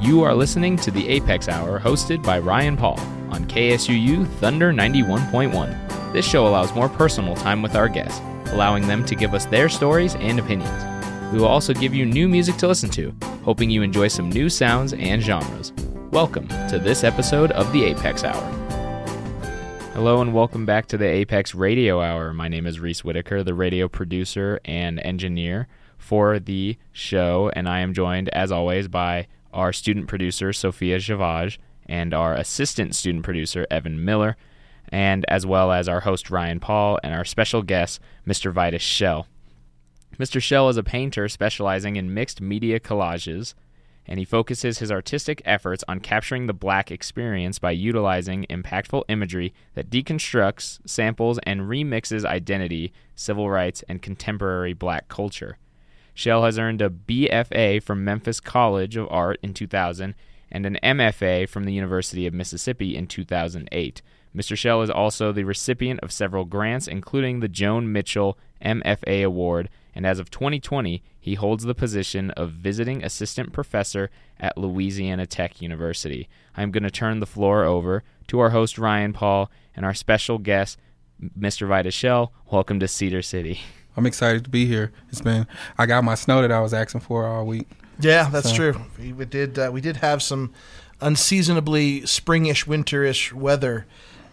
You are listening to the Apex Hour hosted by Ryan Paul on KSUU Thunder 91.1. This show allows more personal time with our guests, allowing them to give us their stories and opinions. We will also give you new music to listen to, hoping you enjoy some new sounds and genres. Welcome to this episode of the Apex Hour. Hello and welcome back to the Apex Radio Hour. My name is Reese Whitaker, the radio producer and engineer for the show, and I am joined, as always, by our student producer, Sophia Javage, and our assistant student producer, Evan Miller, and as well as our host, Ryan Paul, and our special guest, Mr. Vitus Shell. Mr. Shell is a painter specializing in mixed media collages, and he focuses his artistic efforts on capturing the black experience by utilizing impactful imagery that deconstructs, samples, and remixes identity, civil rights, and contemporary black culture. Shell has earned a BFA from Memphis College of Art in 2000 and an MFA from the University of Mississippi in 2008. Mr. Shell is also the recipient of several grants, including the Joan Mitchell MFA Award, and as of 2020, he holds the position of visiting assistant professor at Louisiana Tech University. I'm going to turn the floor over to our host, Ryan Paul, and our special guest, Mr. Vitus Shell. Welcome to Cedar City. I'm excited to be here. It's been I got my snow that I was asking for all week. Yeah, that's so. true. We did uh, we did have some unseasonably springish, winterish weather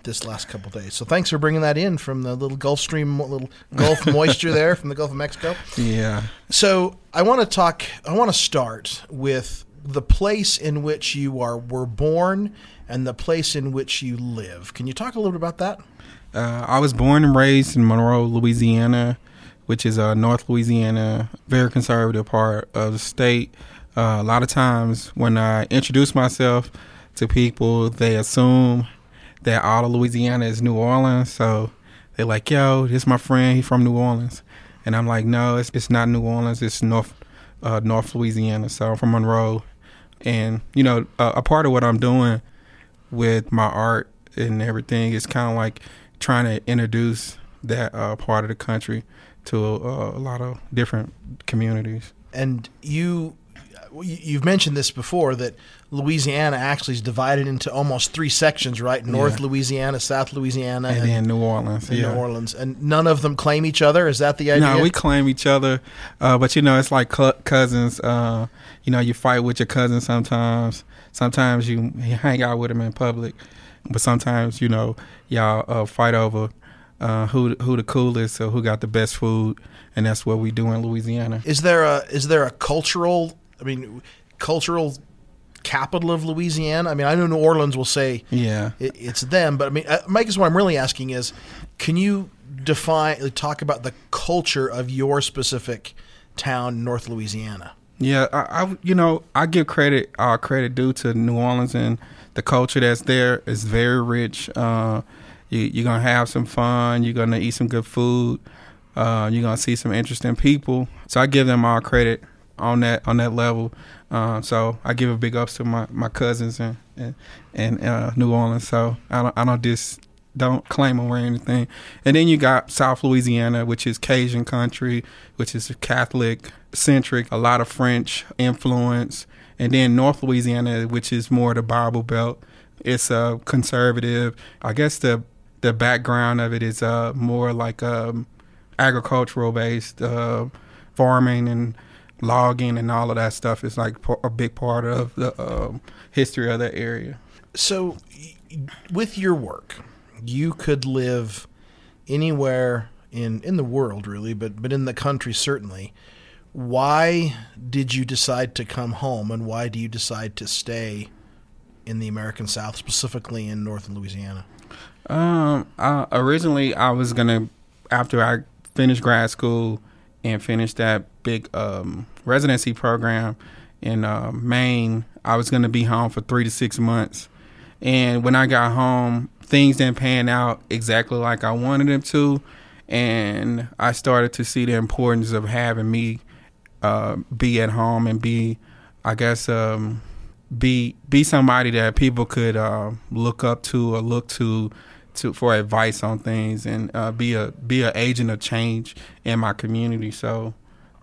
this last couple days. So thanks for bringing that in from the little Gulf Stream, little Gulf moisture there from the Gulf of Mexico. Yeah. So I want to talk. I want to start with the place in which you are were born and the place in which you live. Can you talk a little bit about that? Uh, I was born and raised in Monroe, Louisiana, which is uh, North Louisiana, very conservative part of the state. Uh, a lot of times when I introduce myself to people, they assume that all of Louisiana is New Orleans. So they're like, "Yo, this is my friend. He's from New Orleans," and I'm like, "No, it's it's not New Orleans. It's North uh, North Louisiana." So I'm from Monroe, and you know, a, a part of what I'm doing with my art and everything is kind of like trying to introduce that uh, part of the country to a, a lot of different communities. And you you've mentioned this before that Louisiana actually is divided into almost three sections, right? North yeah. Louisiana, South Louisiana, and, and then New Orleans. And yeah. New Orleans, and none of them claim each other. Is that the idea? No, we claim each other, uh, but you know, it's like cousins. Uh, you know, you fight with your cousins sometimes. Sometimes you hang out with them in public, but sometimes you know y'all uh, fight over uh, who who the coolest or who got the best food, and that's what we do in Louisiana. Is there a is there a cultural? I mean, cultural capital of Louisiana? I mean, I know New Orleans will say yeah it, it's them, but I mean, uh, Mike is what I'm really asking is, can you define talk about the culture of your specific town, North Louisiana? Yeah, I, I you know I give credit uh, credit due to New Orleans and the culture that's there is very rich. Uh, you, you're gonna have some fun. You're gonna eat some good food. Uh, you're gonna see some interesting people. So I give them all credit on that on that level. Uh, so I give a big ups to my, my cousins and, and uh, New Orleans. So I don't I don't just don't claim them or anything. And then you got South Louisiana, which is Cajun country, which is Catholic centric, a lot of French influence. And then North Louisiana, which is more the Bible Belt. It's a uh, conservative. I guess the the background of it is uh, more like um, agricultural based uh, farming and logging and all of that stuff is like a big part of the um, history of that area. So, with your work, you could live anywhere in in the world, really, but but in the country certainly. Why did you decide to come home, and why do you decide to stay in the American South, specifically in northern Louisiana? Um, originally I was gonna after I finished grad school and finished that big um, residency program in uh, Maine. I was gonna be home for three to six months, and when I got home, things didn't pan out exactly like I wanted them to, and I started to see the importance of having me uh, be at home and be, I guess, um, be be somebody that people could uh, look up to or look to to for advice on things and uh, be a be an agent of change in my community. So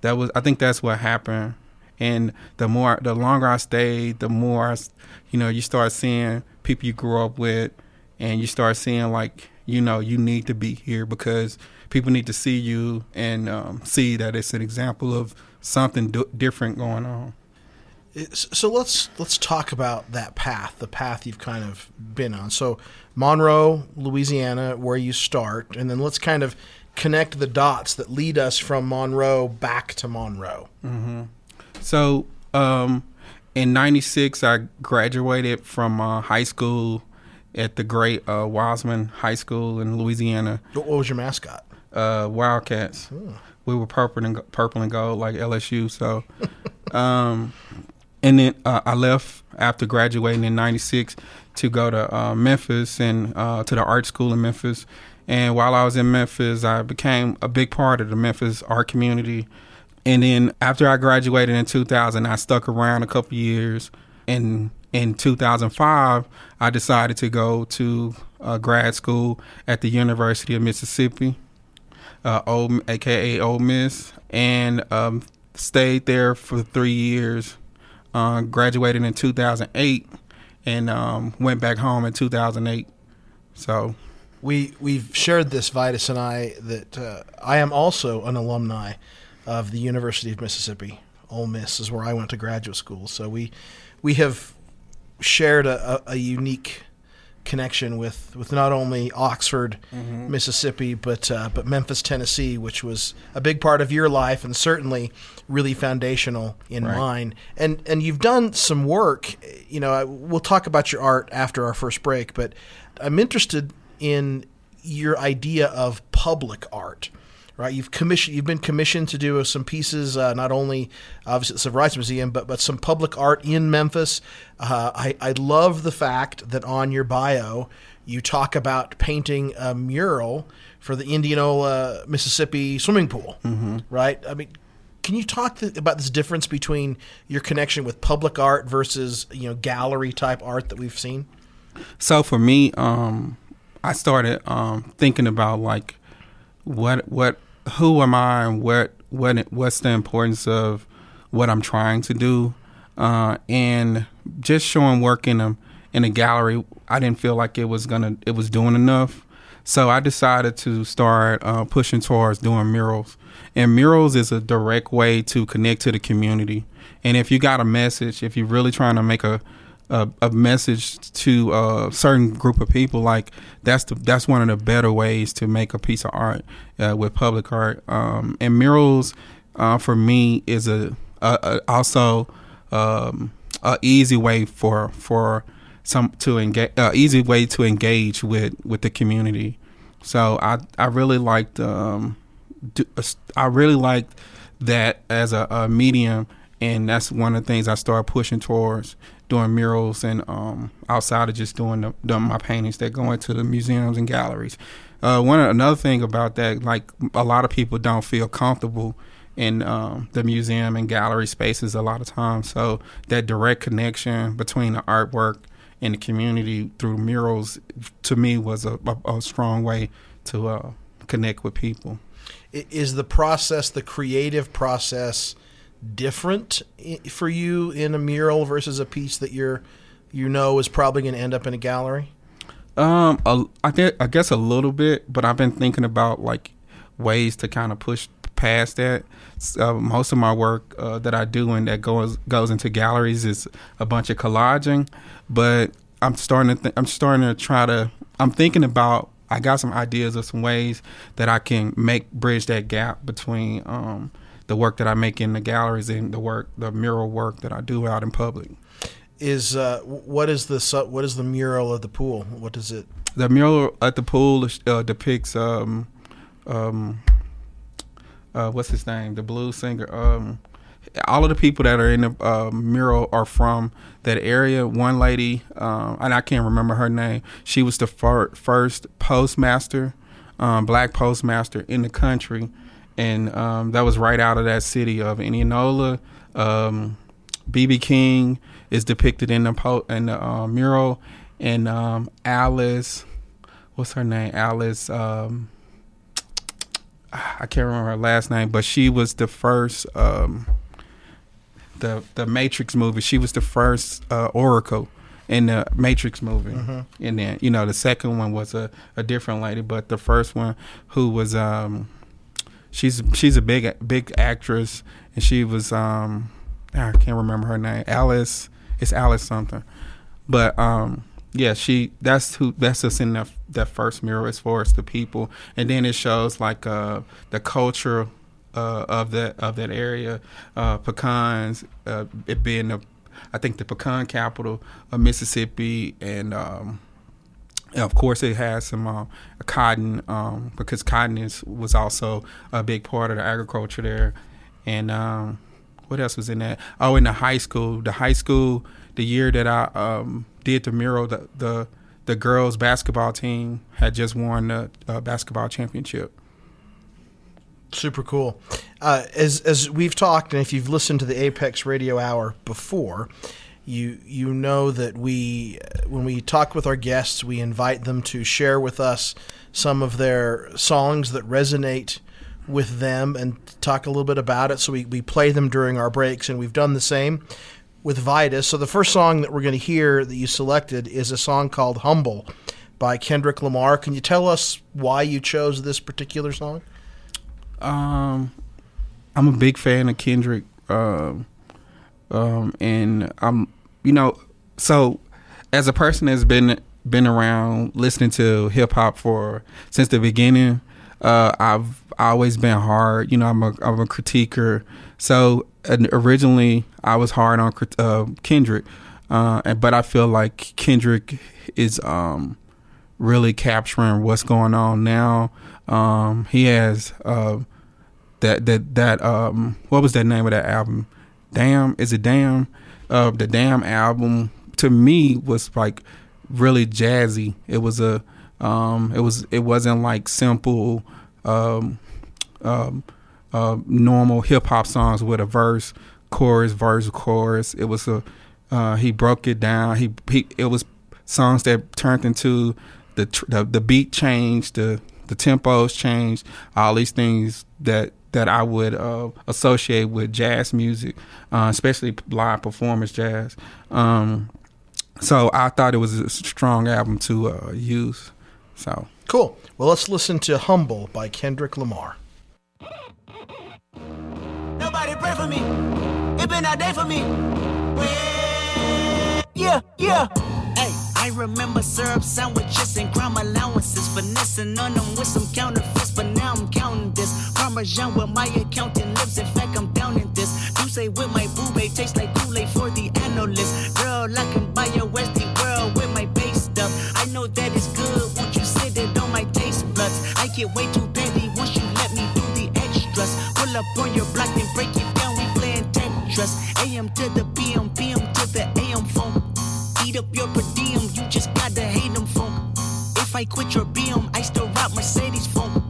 that was I think that's what happened, And the more, the longer I stayed, the more, I, you know, you start seeing people you grew up with, and you start seeing like, you know, you need to be here because people need to see you and um, see that it's an example of something d- different going on. So let's let's talk about that path, the path you've kind of been on. So Monroe, Louisiana, where you start, and then let's kind of connect the dots that lead us from Monroe back to Monroe. Mm-hmm. So um, in '96, I graduated from uh, high school at the great uh, Wiseman High School in Louisiana. What was your mascot? Uh, Wildcats. Oh. We were purple and purple and gold like LSU. So, um, and then uh, I left after graduating in '96 to go to uh, Memphis and uh, to the art school in Memphis. And while I was in Memphis, I became a big part of the Memphis art community. And then after I graduated in 2000, I stuck around a couple years. And in 2005, I decided to go to uh, grad school at the University of Mississippi, uh, old, aka Ole Miss, and um, stayed there for three years uh, graduated in 2008 and um, went back home in 2008. So we we've shared this Vitus and I that uh, I am also an alumni of the University of Mississippi. Ole Miss is where I went to graduate school. So we we have shared a, a, a unique connection with, with not only Oxford, mm-hmm. Mississippi, but uh, but Memphis, Tennessee, which was a big part of your life and certainly really foundational in right. mine. And and you've done some work. You know, we'll talk about your art after our first break, but I'm interested in your idea of public art right? You've commissioned, you've been commissioned to do some pieces, uh, not only obviously at the Civil Rights Museum, but but some public art in Memphis. Uh, I I love the fact that on your bio you talk about painting a mural for the Indianola, Mississippi swimming pool, mm-hmm. right? I mean. Can you talk th- about this difference between your connection with public art versus you know gallery type art that we've seen? So for me, um, I started um, thinking about like what what who am I and what what what's the importance of what I'm trying to do, uh, and just showing work in a in a gallery, I didn't feel like it was gonna it was doing enough. So I decided to start uh, pushing towards doing murals. And murals is a direct way to connect to the community. And if you got a message, if you're really trying to make a a, a message to a certain group of people, like that's the, that's one of the better ways to make a piece of art uh, with public art. Um, and murals uh, for me is a, a, a also um, a easy way for for some to engage, uh, easy way to engage with with the community. So I I really liked um, do, I really liked that as a, a medium and that's one of the things I started pushing towards doing murals and um, outside of just doing the, the, my paintings that go into the museums and galleries. Uh, one another thing about that, like a lot of people don't feel comfortable in um, the museum and gallery spaces a lot of times. So that direct connection between the artwork and the community through murals, to me, was a, a, a strong way to uh, connect with people. Is the process, the creative process, different for you in a mural versus a piece that you're you know is probably going to end up in a gallery? Um, a, I, th- I guess a little bit, but I've been thinking about like ways to kind of push past that. Uh, most of my work uh, that I do and that goes goes into galleries is a bunch of collaging, but I'm starting to th- I'm starting to try to I'm thinking about I got some ideas of some ways that I can make bridge that gap between um, the work that I make in the galleries and the work, the mural work that I do out in public. Is uh, what is the what is the mural at the pool? What does it? The mural at the pool uh, depicts um, um, uh, what's his name? The blues singer. Um, all of the people that are in the uh, mural are from that area. One lady, uh, and I can't remember her name. She was the fir- first postmaster, um, black postmaster in the country and um, that was right out of that city of Indianola. BB um, King is depicted in the po- in the uh, mural, and um, Alice, what's her name? Alice. Um, I can't remember her last name, but she was the first. Um, the the Matrix movie. She was the first uh, Oracle in the Matrix movie, and then you know the second one was a, a different lady, but the first one who was um she's she's a big big actress, and she was um I can't remember her name. Alice, it's Alice something, but um yeah, she that's who that's us in that that first mirror as far as the people, and then it shows like uh the culture uh, of that of that area, uh, pecans, uh, it being I think the pecan capital of Mississippi, and um, of course, it has some uh, cotton um, because cotton is was also a big part of the agriculture there. And um, what else was in that? Oh, in the high school, the high school, the year that I um, did the mural, the, the the girls basketball team had just won the uh, basketball championship. Super cool. Uh, as as we've talked, and if you've listened to the Apex Radio Hour before, you you know that we when we talk with our guests, we invite them to share with us some of their songs that resonate with them and talk a little bit about it. So we, we play them during our breaks, and we've done the same with Vitus. So the first song that we're going to hear that you selected is a song called "Humble" by Kendrick Lamar. Can you tell us why you chose this particular song? Um, I'm a big fan of Kendrick, um, um, and I'm, you know, so as a person that's been been around listening to hip hop for since the beginning, uh, I've always been hard. You know, I'm a I'm a critiquer. So originally, I was hard on uh, Kendrick, uh, but I feel like Kendrick is um, really capturing what's going on now. Um, he has uh, that that that um what was that name of that album? Damn, is it Damn? Uh, the Damn album to me was like really jazzy. It was a um it was it wasn't like simple um um uh, normal hip hop songs with a verse, chorus, verse, chorus. It was a uh, he broke it down. He he it was songs that turned into the tr- the, the beat changed, the the tempos changed, all these things that that I would uh, associate with jazz music, uh, especially live performance jazz. Um, so I thought it was a strong album to uh, use. So cool. Well, let's listen to "Humble" by Kendrick Lamar. Nobody pray for me. It been a day for me. Yeah, yeah. Hey, I remember syrup sandwiches and crime allowances, finessing on them with some counterfeits, but now I'm counting this. Parmesan where my accountant lives. In fact, I'm down in this. You say with my boo tastes like Kool-Aid for the analyst. Girl, I can buy your Westie world with my base stuff. I know that it's good. Won't you sit it on my taste buds? I get way too petty once you let me do the extras. Pull up on your block and break it down. We playing Tetris. AM to the PM, PM to the AM phone. Eat up your. You just gotta hate them funk. If I quit your BM, I still rock Mercedes funk.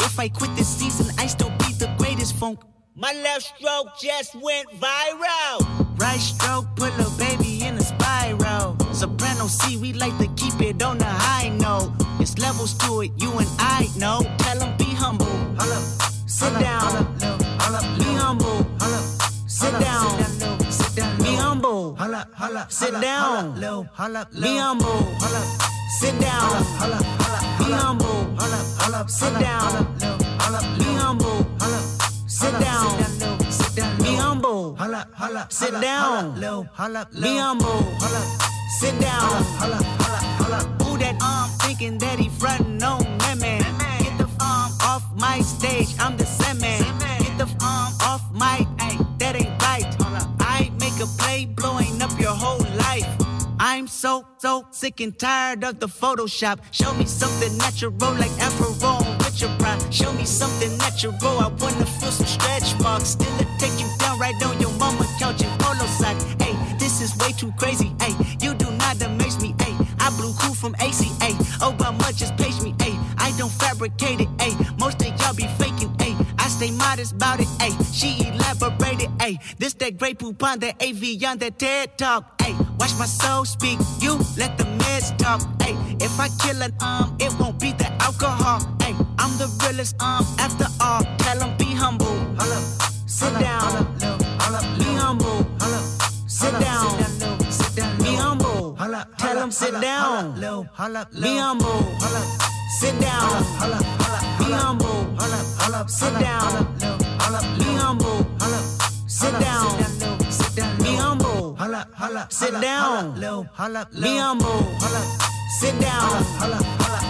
If I quit this season, I still be the greatest funk. My left stroke just went viral. Right stroke put a baby in a spiral. Soprano C, we like to keep it on the high note. It's levels to it, you and I know. Tell them be humble. Sit down. Be humble. Sit down. Be humble. Sit down. low, holla, Be humble. Holla, Sit down. Be humble. Sit down. Be humble. Holla, Sit down. Be humble. Sit down. Be humble. Holla, Sit down. Who that arm thinking that he frontin' on women? Get the arm off my stage. I'm the so, so sick and tired of the Photoshop. Show me something natural like Aperol with your pride. Show me something natural. I wanna feel some stretch marks. Still it take you down right on your mama couch in polo socks. Hey, this is way too crazy. Hey, you do not amaze me. Hey, I blew cool from ACA. Obama just page me. Hey, I don't fabricate it. Hey, most stay modest about it, ayy. She elaborated, ayy. This that great poupon, that AV on that TED talk, ayy. Watch my soul speak, you let the meds talk, ayy. If I kill an um, it won't be the alcohol, ayy. I'm the realest um, after all. Tell them be humble, holla, sit down, holla, holla, be humble, holla, sit down, sit down, sit down, be humble, holla, tell them sit down, holla, holla, be humble, holla, sit down, holla, holla. Be humble. Sit down. Be humble. Sit down. Be humble. Sit down. Be humble. Sit down.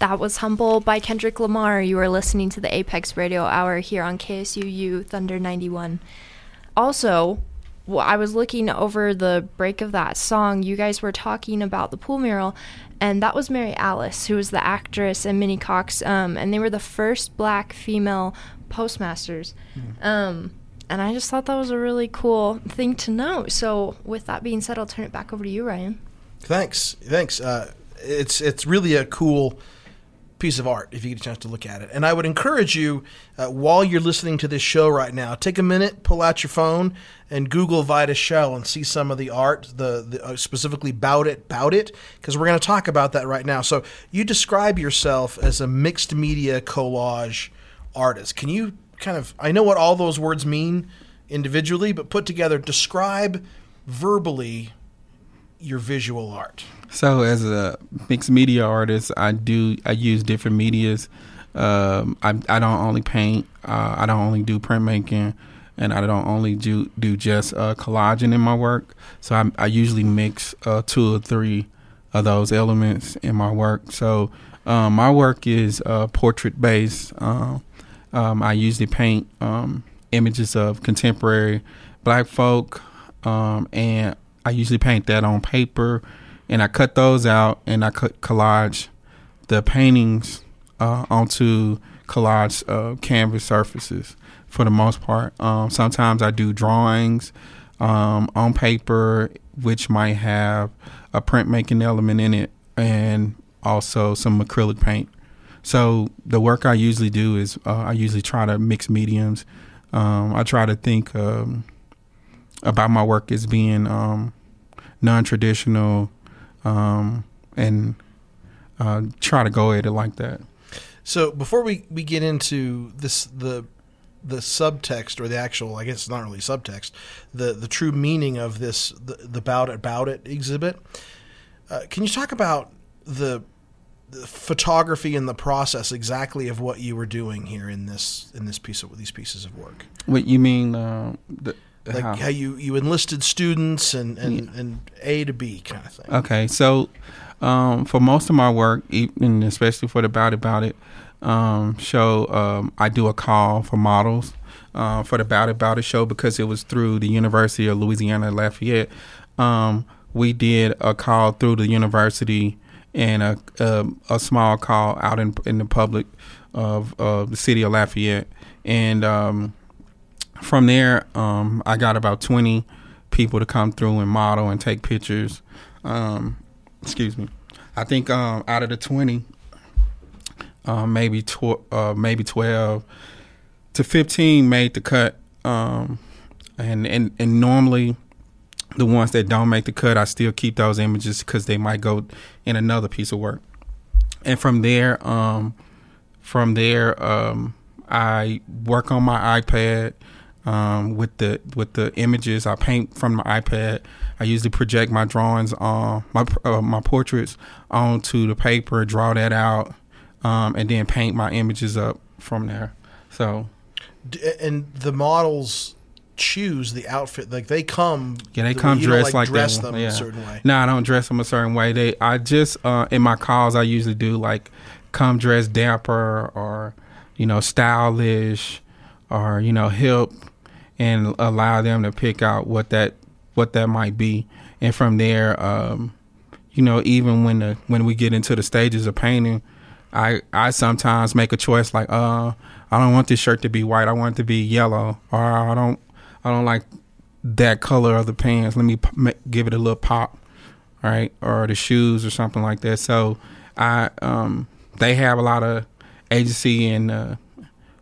That was Humble by Kendrick Lamar. You are listening to the Apex Radio Hour here on KSUU Thunder 91. Also, I was looking over the break of that song. You guys were talking about the pool mural, and that was Mary Alice, who was the actress, and Minnie Cox, um, and they were the first black female postmasters. Um, and I just thought that was a really cool thing to know. So, with that being said, I'll turn it back over to you, Ryan. Thanks, thanks. Uh, it's it's really a cool piece of art if you get a chance to look at it. And I would encourage you uh, while you're listening to this show right now, take a minute, pull out your phone, and Google Vita Shell and see some of the art, the, the uh, specifically bout it, bout it, because we're going to talk about that right now. So you describe yourself as a mixed media collage artist. Can you kind of I know what all those words mean individually, but put together, describe verbally your visual art. So as a mixed media artist, I do I use different medias. Um, I I don't only paint. Uh, I don't only do printmaking, and I don't only do do just uh, collaging in my work. So I, I usually mix uh, two or three of those elements in my work. So um, my work is uh, portrait based. Um, um, I usually paint um, images of contemporary black folk, um, and I usually paint that on paper, and I cut those out and I cut collage the paintings uh, onto collage uh, canvas surfaces for the most part. Um, sometimes I do drawings um, on paper, which might have a printmaking element in it, and also some acrylic paint. So the work I usually do is uh, I usually try to mix mediums. Um, I try to think um, about my work as being um, non-traditional um, and uh, try to go at it like that. So before we, we get into this the the subtext or the actual I guess it's not really subtext the the true meaning of this the, the bout it about it exhibit uh, can you talk about the, the photography and the process exactly of what you were doing here in this in this piece of these pieces of work What you mean? Uh, the, like how? how, you you enlisted students and and, and A to B kind of thing Okay, so um, for most of my work, even especially for the About It About It um, show, um, I do a call for models uh, for the About It About It show because it was through the University of Louisiana Lafayette. Um, we did a call through the university and a a, a small call out in in the public of uh, the city of Lafayette, and um, from there, um, I got about 20 people to come through and model and take pictures. Um, excuse me. I think um, out of the 20, um, maybe tw- uh, maybe 12 to 15 made the cut. Um, and, and, and normally, the ones that don't make the cut, I still keep those images because they might go in another piece of work. And from there, um, from there, um, I work on my iPad um, with the with the images. I paint from my iPad. I usually project my drawings on my uh, my portraits onto the paper, draw that out, um, and then paint my images up from there. So and the models choose the outfit like they come yeah, they come dressed like, dress that. them yeah. a certain way No, I don't dress them a certain way. They, I just uh, in my calls, I usually do like come dressed dapper or you know stylish or you know hip, and allow them to pick out what that what that might be, and from there, um, you know, even when the when we get into the stages of painting, I I sometimes make a choice like uh I don't want this shirt to be white. I want it to be yellow, or I don't I don't like that color of the pants. Let me p- give it a little pop, right? Or the shoes or something like that. So I um they have a lot of agency in uh,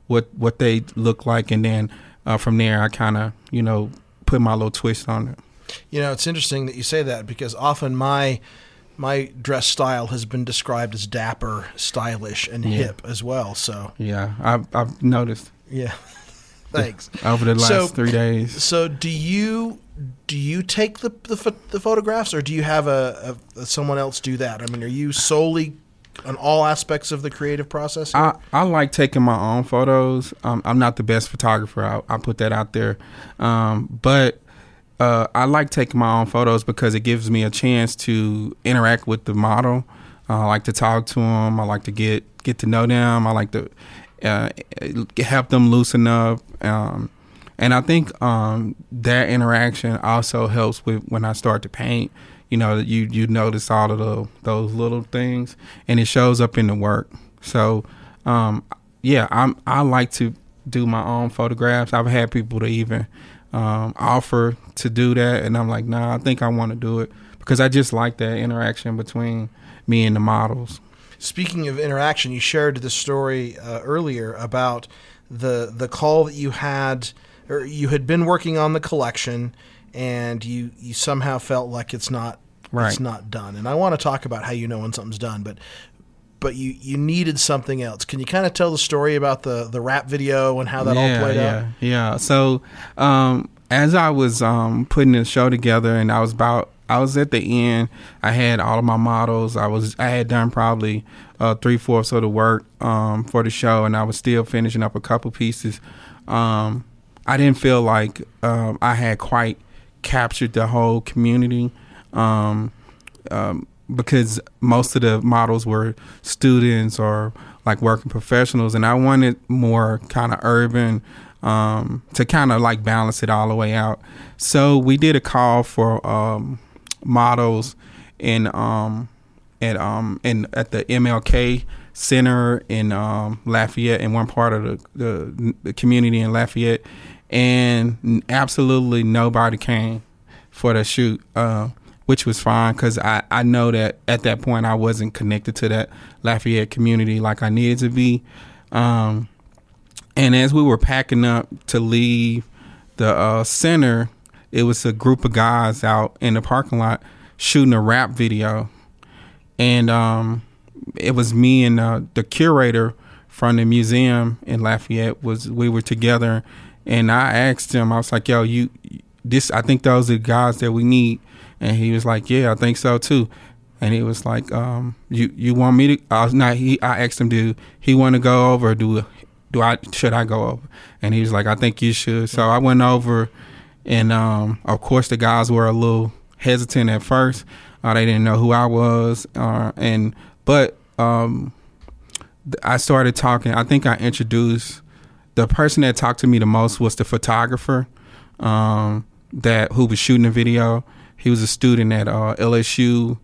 what what they look like, and then uh, from there I kind of you know put my little twist on it. You know, it's interesting that you say that because often my my dress style has been described as dapper, stylish, and hip as well. So Yeah, I've, I've noticed yeah, thanks. over the last So- three days. So do you do you take the the, the photographs, or do you have a, a, someone else do that? I mean, are you solely on all aspects of the creative process? I, I like taking my own photos. Um, I'm not the best photographer. I, I put that out there. Um, but uh, I like taking my own photos because it gives me a chance to interact with the model. Uh, I like to talk to them. I like to get get to know them. I like to uh, help them loosen up. Um, and I think um, that interaction also helps with when I start to paint. You know, you you notice all of the those little things, and it shows up in the work. So, um, yeah, I'm I like to do my own photographs. I've had people to even um, offer to do that, and I'm like, nah, I think I want to do it because I just like that interaction between me and the models. Speaking of interaction, you shared the story uh, earlier about the the call that you had, or you had been working on the collection, and you you somehow felt like it's not it's not done. And I want to talk about how you know when something's done, but but you you needed something else. Can you kind of tell the story about the the rap video and how that all played yeah, out? Yeah, So, um, as I was um, putting the show together, and I was about, I was at the end. I had all of my models. I was, I had done probably uh, three fourths of the work um, for the show, and I was still finishing up a couple pieces. Um, I didn't feel like um, I had quite captured the whole community. Um, um, because most of the models were students or like working professionals, and I wanted more kind of urban um, to kind of like balance it all the way out. So we did a call for um, models in um, at um in at the MLK Center in um, Lafayette in one part of the, the the community in Lafayette, and absolutely nobody came for the shoot, uh, which was fine because I, I know that at that point I wasn't connected to that Lafayette community like I needed to be. Um, and as we were packing up to leave the uh, center, it was a group of guys out in the parking lot shooting a rap video. And um, it was me and uh, the curator from the museum in Lafayette was we were together and I asked him, I was like, yo, you this I think those are the guys that we need and he was like, Yeah, I think so too. And he was like, um, you you want me to I was not he I asked him, do he wanna go over do do I should I go over? And he was like, I think you should. So I went over and um, of course the guys were a little hesitant at first. Uh, they didn't know who I was, uh, and but um, I started talking. I think I introduced the person that talked to me the most was the photographer um, that who was shooting the video. He was a student at uh, LSU,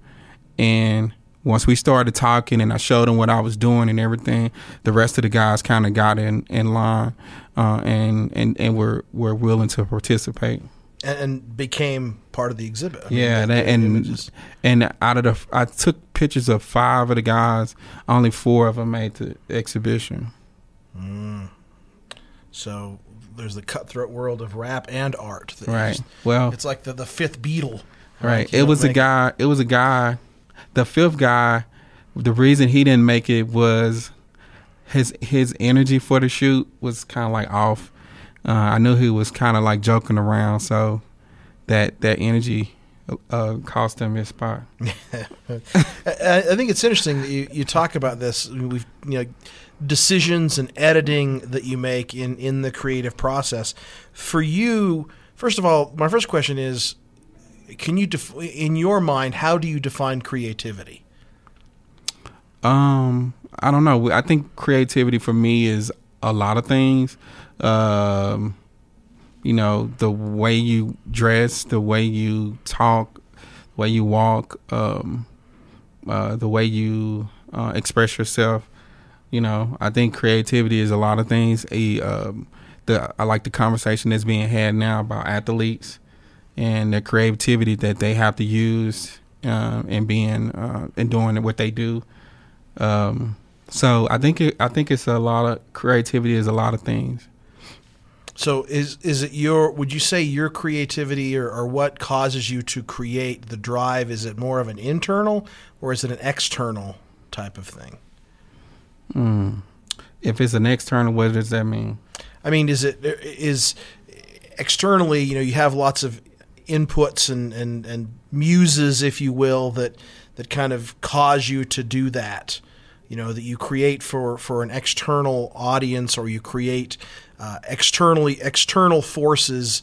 and once we started talking and I showed him what I was doing and everything, the rest of the guys kind of got in in line uh, and and and were were willing to participate. And, and became part of the exhibit. I mean, Yeah, that, and images. and out of the, I took pictures of five of the guys. Only four of them made the exhibition. So there's the cutthroat world of rap and art. Right. just- Well, It's like the, the fifth Beatle. right. Like, It was a guy. It was a guy. The fifth guy. The reason he didn't make it was his his energy for the shoot was kind of like off. Uh, I knew he was kind of like joking around, so that that energy uh, cost him his spot. I, I think it's interesting that you, you talk about this. We've you know decisions and editing that you make in in the creative process. For you, first of all, my first question is: Can you, def- in your mind, how do you define creativity? Um, I don't know. I think creativity for me is a lot of things. Um, you know, the way you dress, the way you talk, the way you walk, um, uh, the way you uh, express yourself. You know, I think creativity is a lot of things. A, um, the I like the conversation that's being had now about athletes and the creativity that they have to use uh, in being uh, and doing what they do. Um, so I think it, I think it's a lot of creativity is a lot of things. So is is it your? Would you say your creativity or, or what causes you to create the drive? Is it more of an internal or is it an external type of thing? Hmm. If it's an external, what does that mean? I mean, is it is externally? You know, you have lots of inputs and and and muses, if you will, that that kind of cause you to do that. You know, that you create for for an external audience, or you create uh, externally external forces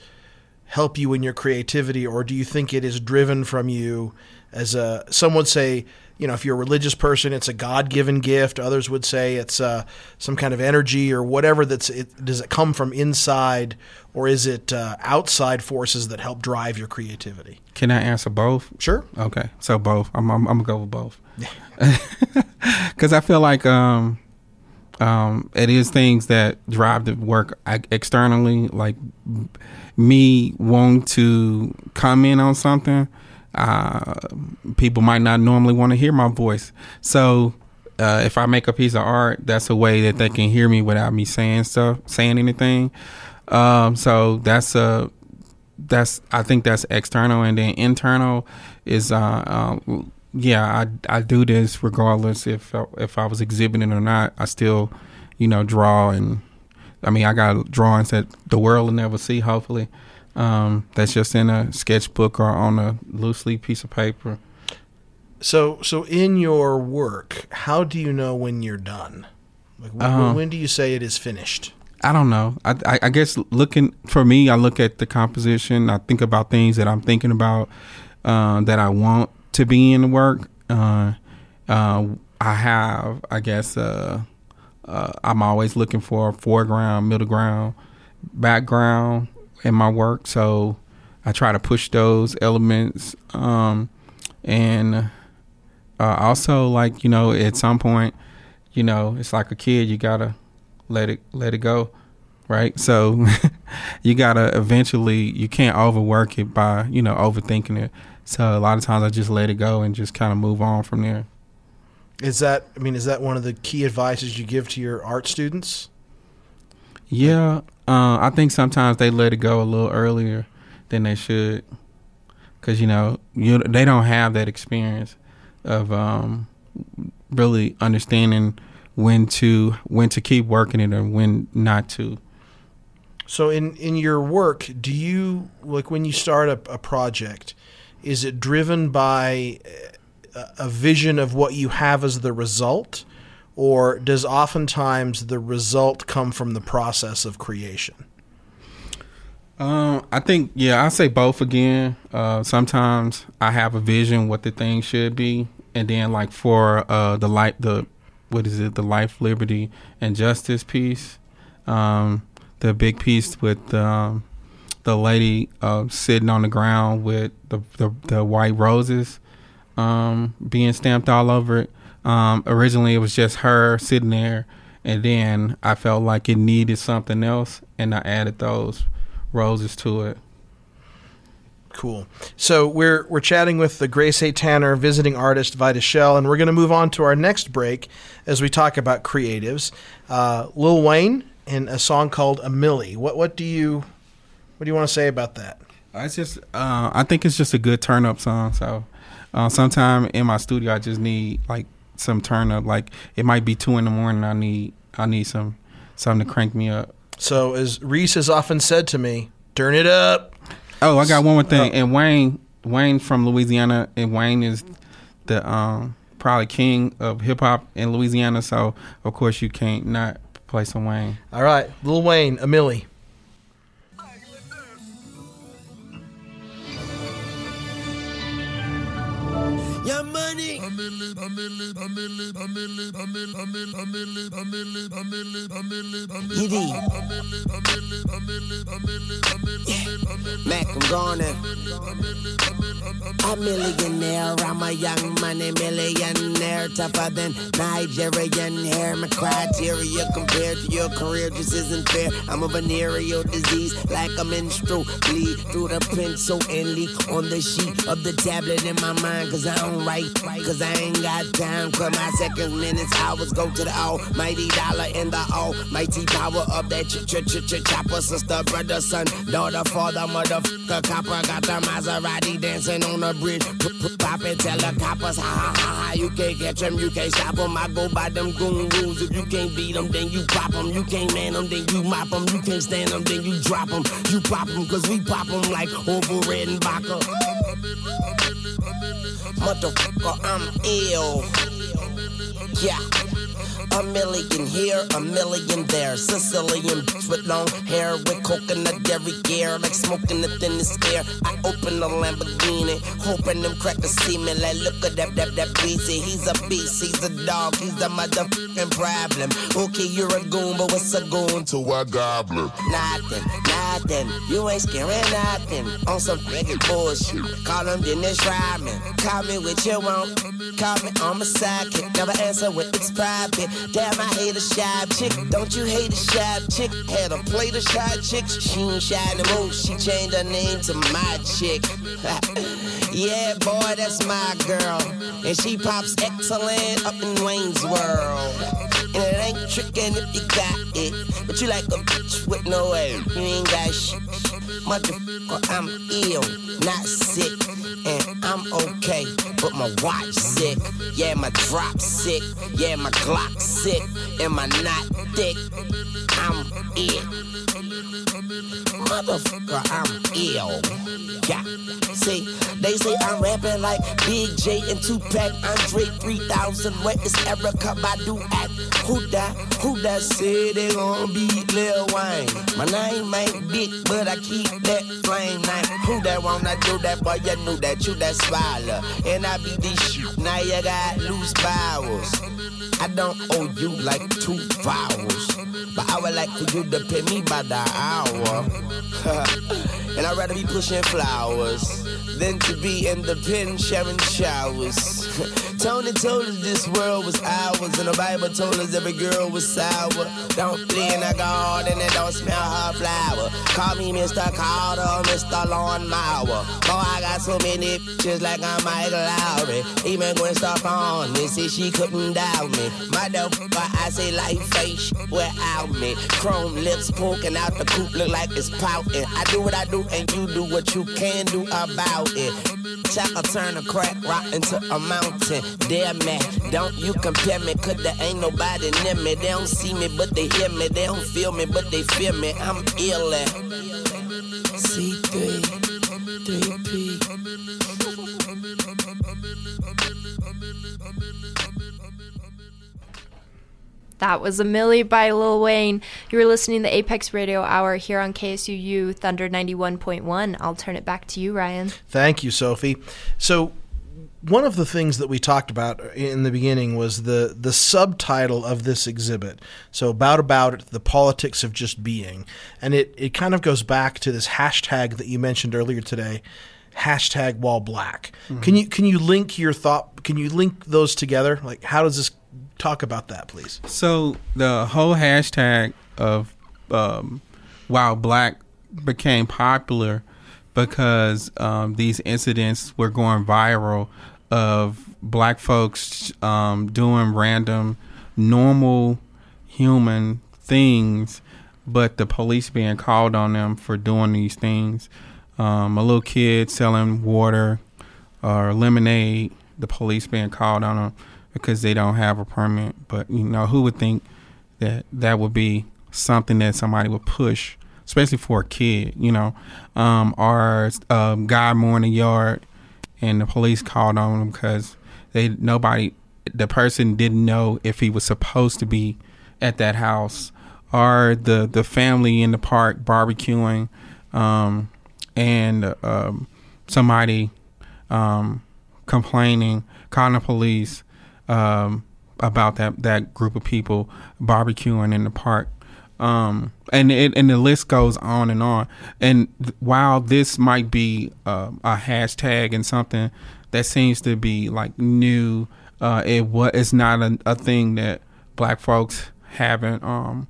help you in your creativity, or do you think it is driven from you as a some would say you know if you're a religious person it's a god-given gift others would say it's uh, some kind of energy or whatever that's it does it come from inside or is it uh, outside forces that help drive your creativity Can I answer both? sure Okay, so both. I'm I'm, I'm gonna go with both. Because I feel like um, um, it is things that drive the work externally, like me wanting to comment on something. Uh, people might not normally want to hear my voice, so uh, if I make a piece of art, that's a way that they can hear me without me saying stuff, saying anything. Um, so that's a that's I think that's external, and then internal is uh, um, yeah I I do this regardless if if I was exhibiting or not. I still you know draw and I mean I got drawings that the world will never see. Hopefully, um, that's just in a sketchbook or on a loosely piece of paper. so so in your work how do you know when you're done like when, Uh-huh. when do you say it is finished I don't know. I, I I guess looking for me, I look at the composition. I think about things that I'm thinking about uh, that I want to be in the work. Uh, uh, I have, I guess, uh, uh, I'm always looking for foreground, middle ground, background in my work. So I try to push those elements. Um, and uh, also, like you know, at some point, you know, it's like a kid. You gotta let it let it go right so you gotta eventually you can't overwork it by you know overthinking it so a lot of times i just let it go and just kind of move on from there. Is that i mean is that one of the key advices you give to your art students? Yeah uh, i think sometimes they let it go a little earlier than they should. Because you know you they don't have that experience of um, really understanding when to when to keep working it or when not to. So in in your work, do you like when you start a, a project? Is it driven by a, a vision of what you have as the result, or does oftentimes the result come from the process of creation? Um, I think yeah, I say both again. Uh, sometimes I have a vision what the thing should be, and then like for uh the light the what is it the life, liberty, and justice piece, um, the big piece with um, the lady uh, sitting on the ground with the the, the white roses um, being stamped all over it. Um, originally, it was just her sitting there, and then I felt like it needed something else, and I added those roses to it. Cool. So we're we're chatting with the Grace A. Tanner visiting artist Vita Shell, and we're going to move on to our next break as we talk about creatives. Uh, Lil Wayne and a song called "A Millie." What what do you what do you want to say about that? It's just, uh, I think it's just a good turn up song. So, uh, sometime in my studio, I just need like some turn up. Like it might be two in the morning. I need, I need some, something to crank me up. So as Reese has often said to me, "Turn it up." Oh, I got one more thing. And Wayne, Wayne from Louisiana, and Wayne is the um, probably king of hip hop in Louisiana. So of course you can't not play some Wayne. All right, Lil Wayne, "A Millie." Your money. Hit it. Mac, I'm gonna. A millionaire, I'm a young money millionaire, tougher than Nigerian hair. My criteria compared to your career just isn't fair. I'm a venereal disease, like a menstrual bleed through the pencil and leak on the sheet of the tablet in my mind. Cause I don't on right. Cause I ain't got time. Cause my seconds, minutes, hours go to the almighty dollar in the almighty power of that ch ch ch ch chopper. Sister, brother, son, daughter, father, motherfucker, copper. Got the Maserati dancing on the bridge. Pop it, the coppers, ha ha ha ha. You can't catch them, you can't stop them. I go by them goon rules. If you can't beat them, then you pop them. You can't man them, then you mop them. You can't stand them, then you drop them. You pop them, cause we pop them like over red and vodka. Motherfucker, I'm ill. Yeah. A million here, a million there. Sicilian bitch with long hair, with coconut dairy gear, like smoking the thinnest air. I open the Lamborghini, hoping them crackers see me. Like, look at that, that, that breezy. He's a beast, he's a dog, he's a motherfucking problem. Okay, you're a goon, but what's a goon to a goblin? Nothing, nothing. You ain't scaring nothing. On some freaking bullshit. Call him Dennis Rodman. Call me what you want. Call me on my sidekick. Never answer when it's private. Damn, I hate a shy chick. Don't you hate a shy chick? Had a plate of shy chicks. She ain't shy no more. She changed her name to my chick. yeah, boy, that's my girl. And she pops excellent up in Wayne's World. And it ain't trickin' if you got it. But you like a bitch with no air. You ain't got shit. Motherfucker, I'm ill, not sick. And I'm okay, but my watch sick. Yeah, my drop sick. Yeah, my Glock sick. And my not thick. I'm it. Motherfucker, I'm ill. Yeah. See, they say I'm rapping like Big J and Tupac, Andre 3000. Where is Erykah Badu at? Who that? Who that said they gon' be Lil Wayne? My name ain't big, but I keep that flame name. Who that wanna do that? Boy, you knew that you that swallow. And I be this shit. Now you got loose bowels. I don't owe you like two vowels. But I would like for you to pay me by the hour. and I'd rather be pushing flowers than to be in the pen sharing showers. Tony told us this world was ours, and the Bible told us every girl was sour. Don't play in the garden and don't smell her flower. Call me Mr. Carter, Mr. Lawnmower. Oh, I got so many bitches like I'm Michael Lowry. Even Gwen Stefani said she couldn't doubt me. Motherfucker, I say life face without me. Chrome lips poking out the coop look like it's pouting. I do what I do, and you do what you can do about it. Chaka turn a crack rock into a mountain. Damn man, don't you compare me, cause there ain't nobody near me. They don't see me, but they hear me. They don't feel me, but they feel me. I'm ill at C3, That was a Milli by Lil Wayne. You were listening to the Apex Radio Hour here on KSUU Thunder 91.1. I'll turn it back to you, Ryan. Thank you, Sophie. So, one of the things that we talked about in the beginning was the the subtitle of this exhibit. So, about about it, the politics of just being, and it it kind of goes back to this hashtag that you mentioned earlier today, hashtag While Black. Mm-hmm. Can you can you link your thought? Can you link those together? Like, how does this talk about that, please? So the whole hashtag of um, "While Black" became popular because um, these incidents were going viral of black folks um, doing random, normal, human things, but the police being called on them for doing these things. Um, a little kid selling water or lemonade, the police being called on them because they don't have a permit. But you know, who would think that that would be something that somebody would push, especially for a kid, you know, um, or um, guy mowing the yard, and the police called on him because they nobody, the person didn't know if he was supposed to be at that house, or the the family in the park barbecuing, um, and um, somebody um, complaining, calling the police um, about that that group of people barbecuing in the park. Um, and it, and the list goes on and on. And while this might be uh, a hashtag and something that seems to be like new, uh, it it's not a, a thing that black folks haven't um,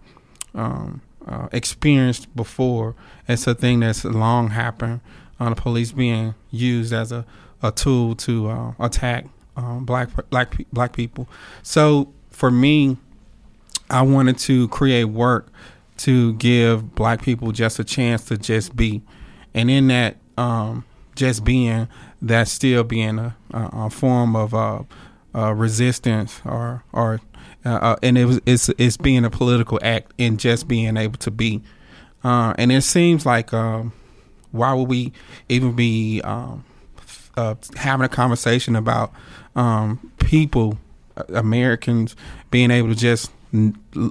um, uh, experienced before. It's a thing that's long happened. Uh, the police being used as a a tool to uh, attack um, black black black people. So for me, I wanted to create work to give black people just a chance to just be, and in that um, just being, that still being a, a, form of uh, uh, resistance or or uh, uh, and it was it's it's being a political act in just being able to be, uh, and it seems like um, why would we even be um, uh, having a conversation about um, people uh, Americans being able to just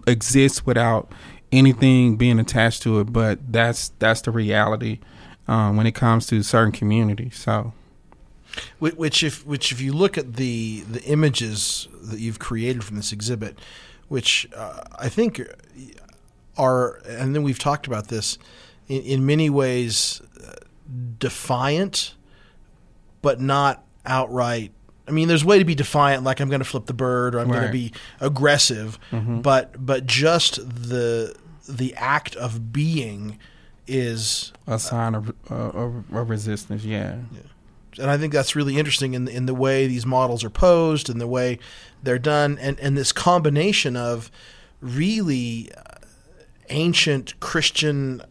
exist without anything being attached to it, but that's that's the reality um, when it comes to certain communities. So. Which, if which, if you look at the the images that you've created from this exhibit, which uh, I think are, and then we've talked about this in, in many ways, uh, defiant, but not outright. I mean, there's a way to be defiant, like I'm going to flip the bird, or I'm going to be aggressive, but but just the the act of being is a sign of, uh, of, of resistance. Yeah. and I think that's really interesting in in the way these models are posed and the way they're done, and and this combination of really uh, ancient Christian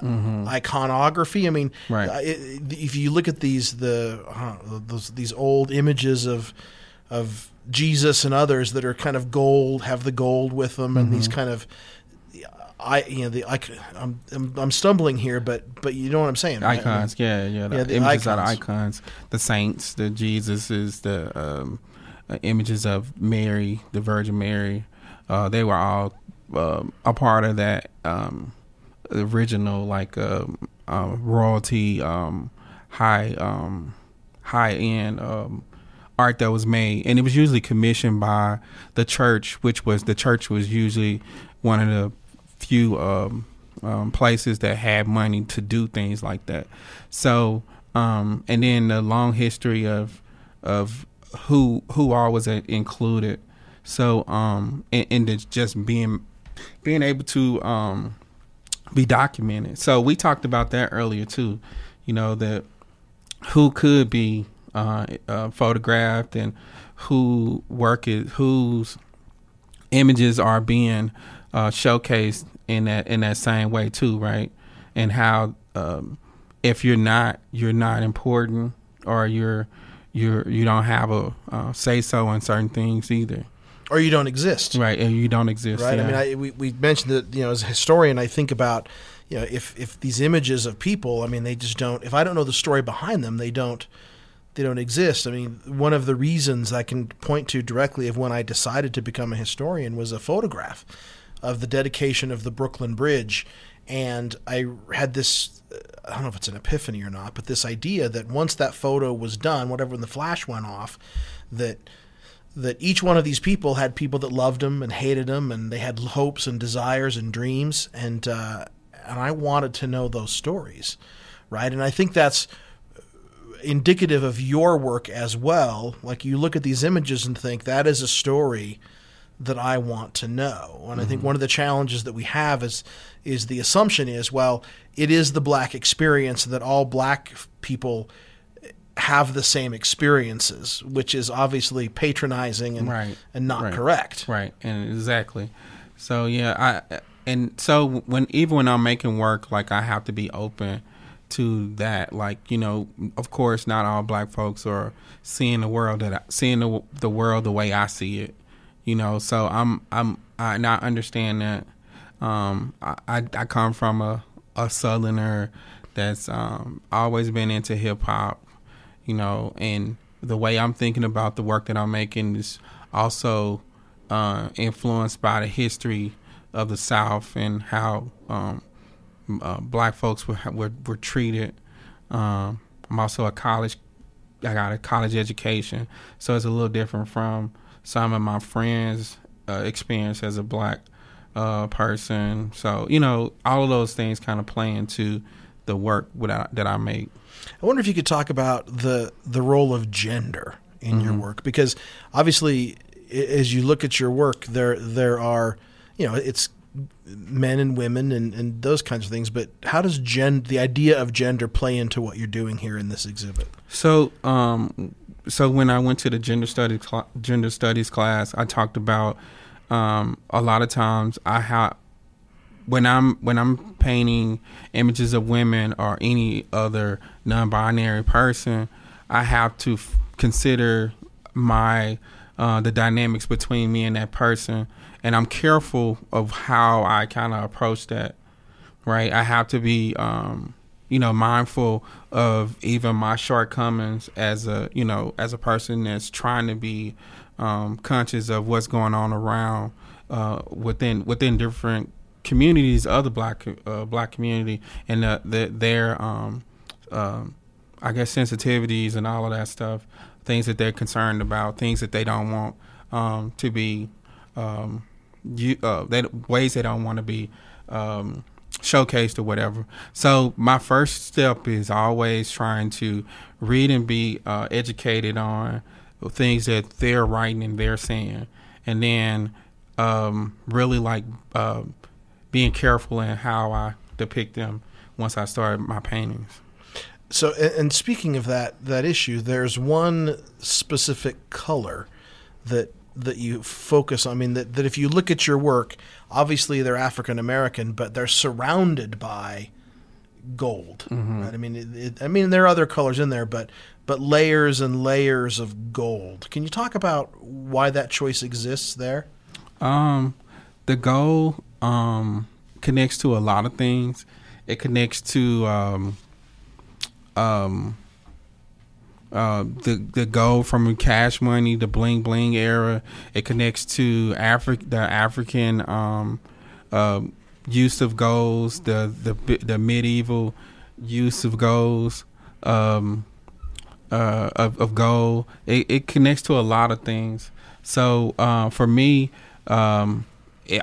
iconography. I mean, Right. uh, it, if you look at these the uh, those these old images of of Jesus and others that are kind of gold, have the gold with them, and these kind of I you know the I, I'm, I'm I'm stumbling here, but but you know what I'm saying. right? I mean, icons. yeah, yeah. The Yeah, the images are the icons. icons. The saints, the Jesus is the um, uh, images of Mary, the Virgin Mary. Uh, they were all um a part of that um, original like um, uh, royalty, um, high um, high end um, art that was made, and it was usually commissioned by the church, which was the church was usually one of the few places that had money to do things like that. So, and then the long history of of who who all was included. So, um, and, and just being being able to um, be documented. So we talked about that earlier too. You know that who could be uh, uh, photographed and who work is whose images are being uh, showcased in that in that same way too, right? And how um, if you're not you're not important or you're you're you don't have a uh, say so on certain things either, or you don't exist. right? And you don't exist, right? yeah. I mean, I, we we mentioned that you know as a historian, I think about you know if if these images of people, I mean, they just don't. If I don't know the story behind them, they don't they don't exist. I mean, one of the reasons I can point to directly of when I decided to become a historian was a photograph of the dedication of the Brooklyn Bridge, and I had this. I don't know if it's an epiphany or not, but this idea that once that photo was done, whatever when the flash went off, that that each one of these people had people that loved them and hated them, and they had hopes and desires and dreams, and uh, and I wanted to know those stories, right? And I think that's indicative of your work as well. Like you look at these images and think that is a story that I want to know. And I think one of the challenges that we have is is the assumption is well, it is the black experience that all black people have the same experiences, which is obviously patronizing and Right. and not Right. correct. Right, and exactly. So yeah, I and so when even when I'm making work, like I have to be open to that. Like you know, of course, not all black folks are seeing the world that I, seeing the the world the way I see it. You know, so I'm I'm I not understand that. Um, I I, I come from a a southerner that's um always been into hip hop you know, and the way I'm thinking about the work that I'm making is also uh, influenced by the history of the South and how um, uh, black folks were, were were treated. Um, I'm also a college. I got a college education, so it's a little different from some of my friends' uh, experience as a black uh, person. So you know, all of those things kind of play into the work that I make. I wonder if you could talk about the the role of gender in your work because obviously as you look at your work there there are you know it's men and women and, and those kinds of things but how does gen the idea of gender play into what you're doing here in this exhibit? So, um, so when I went to the gender studies cl- gender studies class, I talked about um, a lot of times I have when I'm when I'm painting images of women or any other non-binary person, I have to f- consider my uh, the dynamics between me and that person, and I'm careful of how I kind of approach that. Right, I have to be, um, you know, mindful of even my shortcomings as a, you know, as a person that's trying to be um, conscious of what's going on around uh, within within different communities of the black uh, black community and uh, the, their um, um, I guess sensitivities and all of that stuff, things that they're concerned about, things that they don't want um, to be, um, you, uh, that ways they don't want to be um, showcased or whatever. So my first step is always trying to read and be uh, educated on things that they're writing and they're saying, and then really like uh, being careful in how I depict them once I start my paintings. So, and speaking of that that issue, there's one specific color that that you focus on. I mean, that, that if you look at your work, obviously they're African American, but they're surrounded by gold. Right? I mean, it, it, I mean there are other colors in there, but but layers and layers of gold. Can you talk about why that choice exists there? Um, the goal um, connects to a lot of things. It connects to um, um, uh, the the gold from Cash Money, the bling bling era. It connects to Afri- the African um, uh, use of goals, the the the medieval use of goals Um, uh, of, of gold. It, it connects to a lot of things. So uh, for me, um,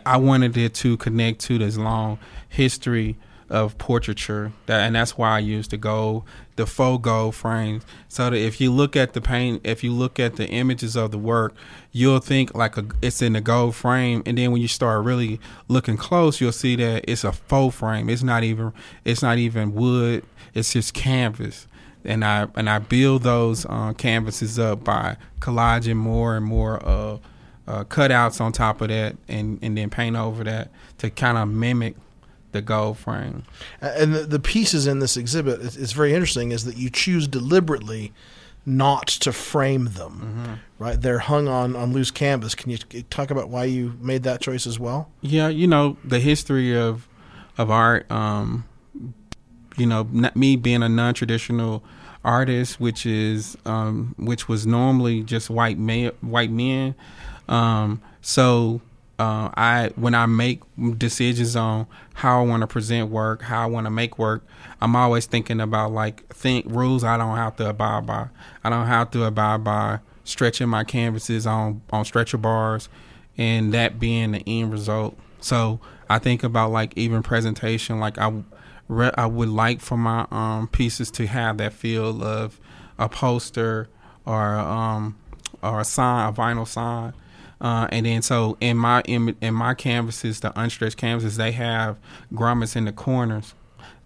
I wanted it to connect to this long history of portraiture, that, and that's why I used the gold, the faux gold frames, so that if you look at the paint, if you look at the images of the work, you'll think like a, it's in the gold frame, and then when you start really looking close, you'll see that it's a faux frame. It's not even it's not even wood. It's just canvas and I and I build those uh, canvases up by collaging more and more uh, uh, cutouts on top of that, and and then paint over that to kind of mimic the gold frame. And the, the pieces in this exhibit, it's, it's very interesting, is that you choose deliberately not to frame them. Right, they're hung on on loose canvas. Can you talk about why you made that choice as well? Yeah, you know the history of of art. Um, you know, me being a non-traditional artist, which is um, which was normally just white ma- white men. Um, so uh, I when I make decisions on how I want to present work, how I want to make work, I'm always thinking about like think rules I don't have to abide by. I don't have to abide by stretching my canvases on on stretcher bars, and that being the end result. So I think about like even presentation, like I re- I would like for my um, pieces to have that feel of a poster or um, or a sign, a vinyl sign. Uh, and then so in my in, in my canvases, the unstretched canvases, they have grommets in the corners,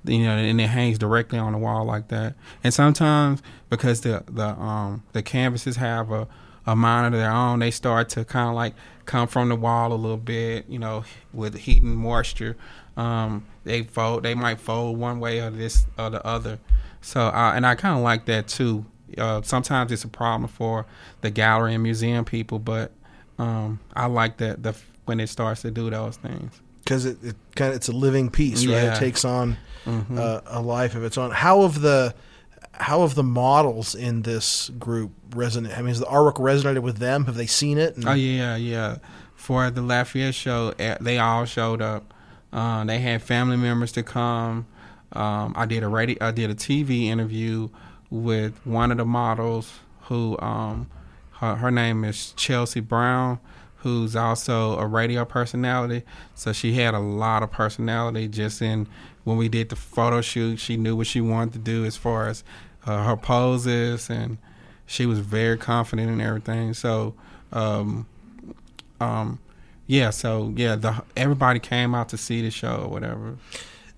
you know, and it hangs directly on the wall like that. And sometimes because the the um the canvases have a a mind of their own, they start to kind of like come from the wall a little bit, you know, with heat and moisture. Um, they fold, they might fold one way or this or the other. So, uh, and I kind of like that too. Uh, sometimes it's a problem for the gallery and museum people, but um, I like that the when it starts to do those things. Because it, it kind of it's a living piece, right? Yeah. It takes on uh, a life of its own. How have the how have the models in this group resonate? I mean, has the artwork resonated with them? Have they seen it? And- Oh yeah, yeah. For the Lafayette show, eh, they all showed up. Uh, they had family members to come. Um, I did a radio, I did a TV interview with one of the models who, um, her, her name is Chelsea Brown, who's also a radio personality. So she had a lot of personality just in when we did the photo shoot. She knew what she wanted to do as far as uh, her poses, and she was very confident in everything. So. Um, um, yeah, so yeah, the everybody came out to see the show or whatever.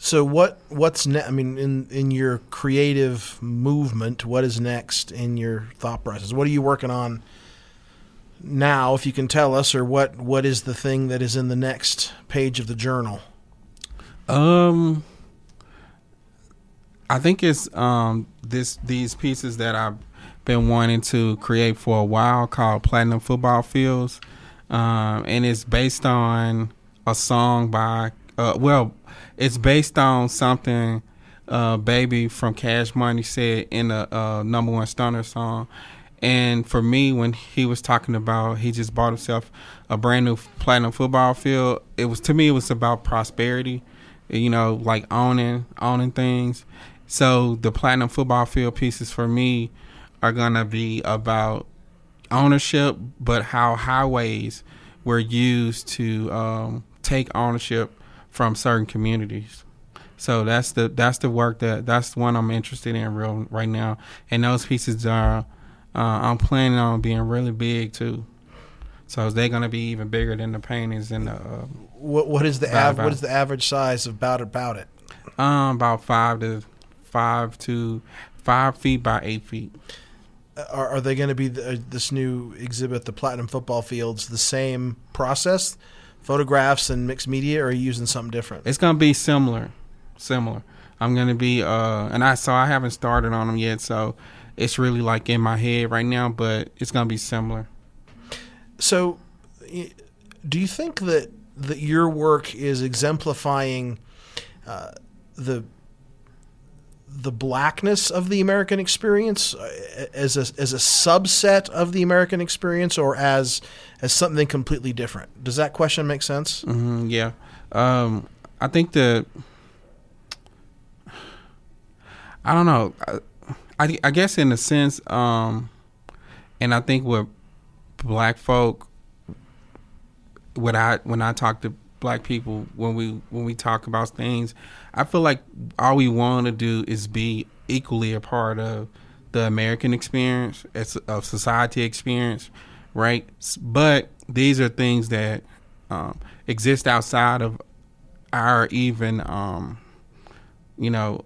So what what's ne- I mean in in your creative movement, what is next in your thought process? What are you working on now if you can tell us or what what is the thing that is in the next page of the journal? Um, I think it's um this these pieces that I've been wanting to create for a while called Platinum Football Fields, um, and it's based on a song by uh, well, it's based on something uh, Baby from Cash Money said in the uh, number one stunner song. And for me, when he was talking about he just bought himself a brand new platinum football field, it was to me it was about prosperity, you know, like owning owning things. So the platinum football field pieces for me are gonna be about ownership, but how highways were used to um, take ownership from certain communities. So that's the that's the work that that's the one I'm interested in real right now, and those pieces are uh, I'm planning on being really big too. So they're gonna be even bigger than the paintings and the uh, What what is the av- what is the average size of about about it? um about five to five to five feet by eight feet. Are, are they going to be the, uh, this new exhibit, the Platinum Football Fields, the same process, photographs and mixed media, or are you using something different? It's gonna be similar, similar. I'm gonna be uh, and I so I haven't started on them yet, so it's really like in my head right now, but it's gonna be similar. So, do you think that that your work is exemplifying uh, the the blackness of the American experience uh, as a as a subset of the American experience, or as as something completely different? Does that question make sense? hmm yeah, um, I think the I don't know. I, I, I guess in a sense, um, and I think with black folk, when I when I talk to black people when we when we talk about things, I feel like all we want to do is be equally a part of the American experience, of society experience, right? But these are things that um, exist outside of our even, um, you know,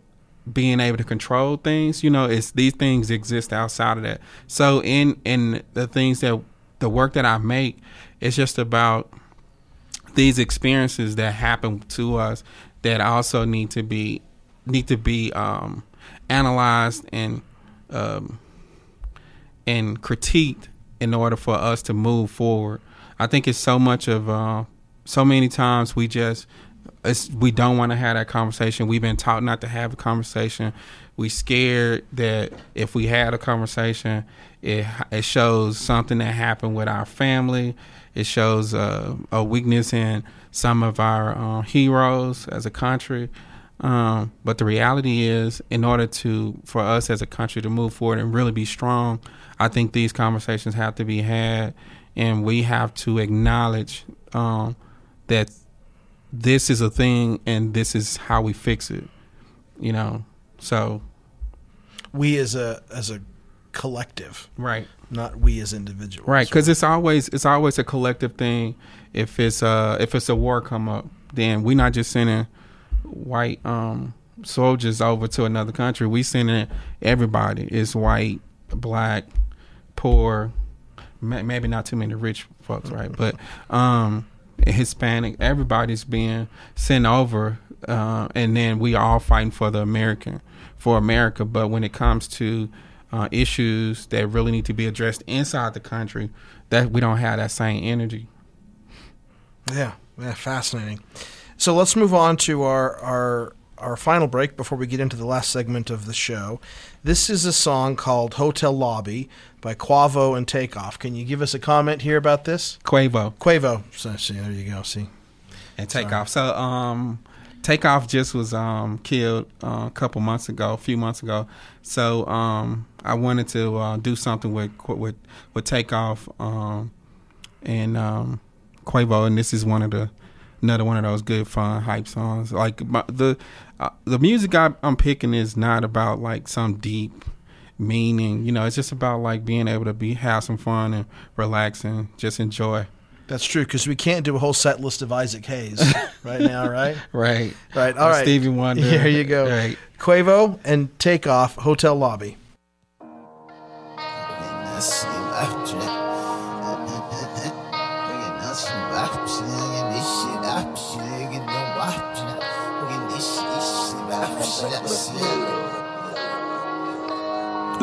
being able to control things. You know, it's these things exist outside of that. So in in the things that the work that I make, it's just about these experiences that happen to us that also need to be need to be um, analyzed and um, and critiqued in order for us to move forward. I think it's so much of uh, so many times we just it's, we don't want to have that conversation. We've been taught not to have a conversation. We scared that if we had a conversation, it it shows something that happened with our family. It shows uh, a weakness in some of our uh, heroes as a country. Um, but the reality is, in order to for us as a country to move forward and really be strong, I think these conversations have to be had, and we have to acknowledge um, that this is a thing and this is how we fix it. You know, so We as a as a collective, right. not we as individuals. Right, because it's always it's always a collective thing. If it's uh if it's a war come up, then we're not just sending white um soldiers over to another country. We sending everybody. It's white, black, poor, ma- maybe not too many rich folks, right? But um Hispanic, everybody's being sent over, uh, and then we all fighting for the American, for America. But when it comes to uh, issues that really need to be addressed inside the country, that we don't have that same energy. Yeah, yeah, fascinating. So let's move on to our our our final break before we get into the last segment of the show. This is a song called Hotel Lobby by Quavo and Takeoff. Can you give us a comment here about this? Quavo Quavo. So, see, there you go. See. and Takeoff. So um, Takeoff just was um killed uh, a couple months ago, a few months ago. So um, I wanted to uh, do something with with with Takeoff um, and um, Quavo, and this is one of the another one of those good fun hype songs. Like my, the uh, the music I, I'm picking is not about like some deep meaning. You know, it's just about like being able to be have some fun and relax and just enjoy. That's true because we can't do a whole set list of Isaac Hayes right now, right? Right. Right. All right. Stevie Wonder. There you go. Right. Quavo and Takeoff Hotel Lobby.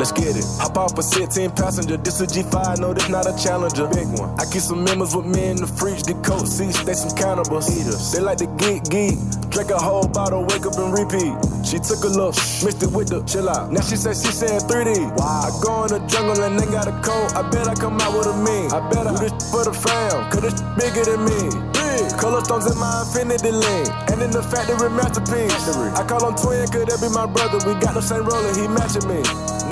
Let's get it. Hop off a 16 passenger. This a G5, no, this not a challenger. Big one. I keep some members with me in the fridge. Get coat seats, they some cannibals. Eaters. They like to geek, geek. Drink a whole bottle, wake up and repeat. She took a look, mixed it with the chill out. Now she say she said 3D. Wow. I go in the jungle and they got a coat. I bet I come out with a mean. I bet I do this for the fam, cause this bigger than me. Big. Color stones in my infinity lane. And in the factory masterpiece. I call him twin, could that be my brother? We got the same roller, he matching me.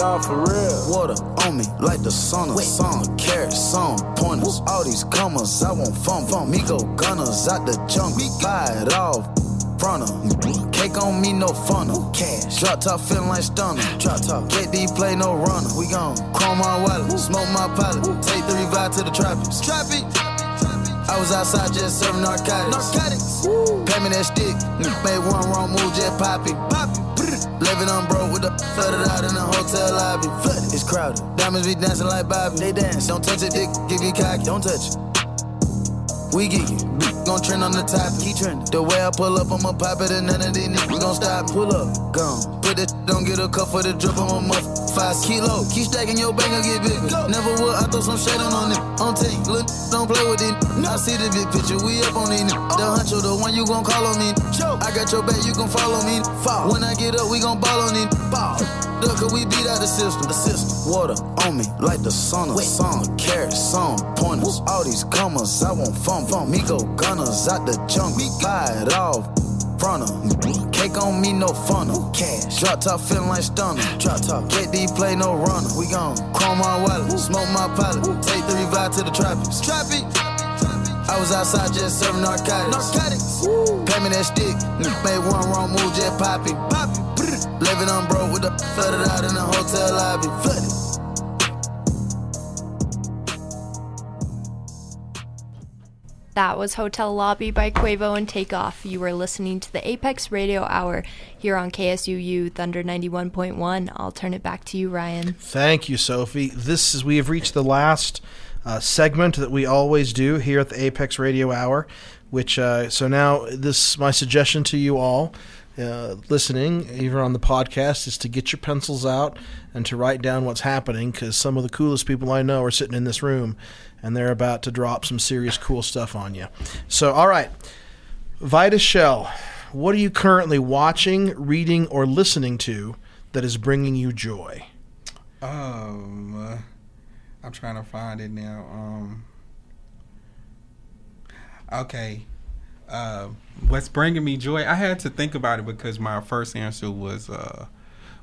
Nah, for real. Water on me like the sauna. Some carrots, some pointers. All these commas, I want fun. Fun. Me go gunners out the jungle. Buy it off. Fronter. Cake on me, no funnel. Cash. Drop top feeling like stunner. Drop top. KD play no runner. We gon' chrome my wallet. Smoke my pilot. Take the revive to the trappies. Trappy. I was outside just serving narcotics. Narcotics. Pay me that stick. Made one wrong move, just pop it. Pop it. Living on broke with the flooded out in the hotel lobby. Flooded. It's crowded. Diamonds be dancing like Bobby. They dance. Don't touch it, dick. Give you cocky. Don't touch it. We get you. Gon' trend on the top. Keep trending. The way I pull up, I'ma pop it, and none of these niggas We gon' stop. Pull up. Gone. Put it, don't get a cup for the drip. I'm a muff. Five kilo. Keep stacking your bank and get bigger. Never would. I throw some shade on on it. On tape. Look, don't play with it. I see the big picture. We up on it. The oh. huncho, the one you gon' call on me. I got your back, you can follow me. When I get up, we gon' ball on it. Ball. Look, cause we beat out the system. The system. Water on me like the sauna. Some carrots, some pointers. All these commas, I want fun. Fun. Me go gunners out the jungle. Buy it off. Cake on me, no funnel. Cash. Drop top feeling like stunner. Drop top. KD play no runner. We gon' chrome my wallet. Smoke my pilot. Take the revive to the trappies. Trappy. I was outside just serving narcotics. Narcotics. Pay me that stick. Made one wrong move, just pop it. Pop it. Living on broke with the flooded out in the hotel lobby. Flooded. That was Hotel Lobby by Quavo and Takeoff. You were listening to the Apex Radio Hour here on KSUU Thunder 91.1. I'll turn it back to you, Ryan. Thank you, Sophie. This is we have reached the last uh, segment that we always do here at the Apex Radio Hour. Which uh, so now this my suggestion to you all uh, listening, even on the podcast, is to get your pencils out and to write down what's happening because some of the coolest people I know are sitting in this room and they're about to drop some serious cool stuff on you. So, all right, Vitus Shell, what are you currently watching, reading, or listening to that is bringing you joy? Um, I'm trying to find it now. Um, okay. Uh, what's bringing me joy? I had to think about it because my first answer was uh,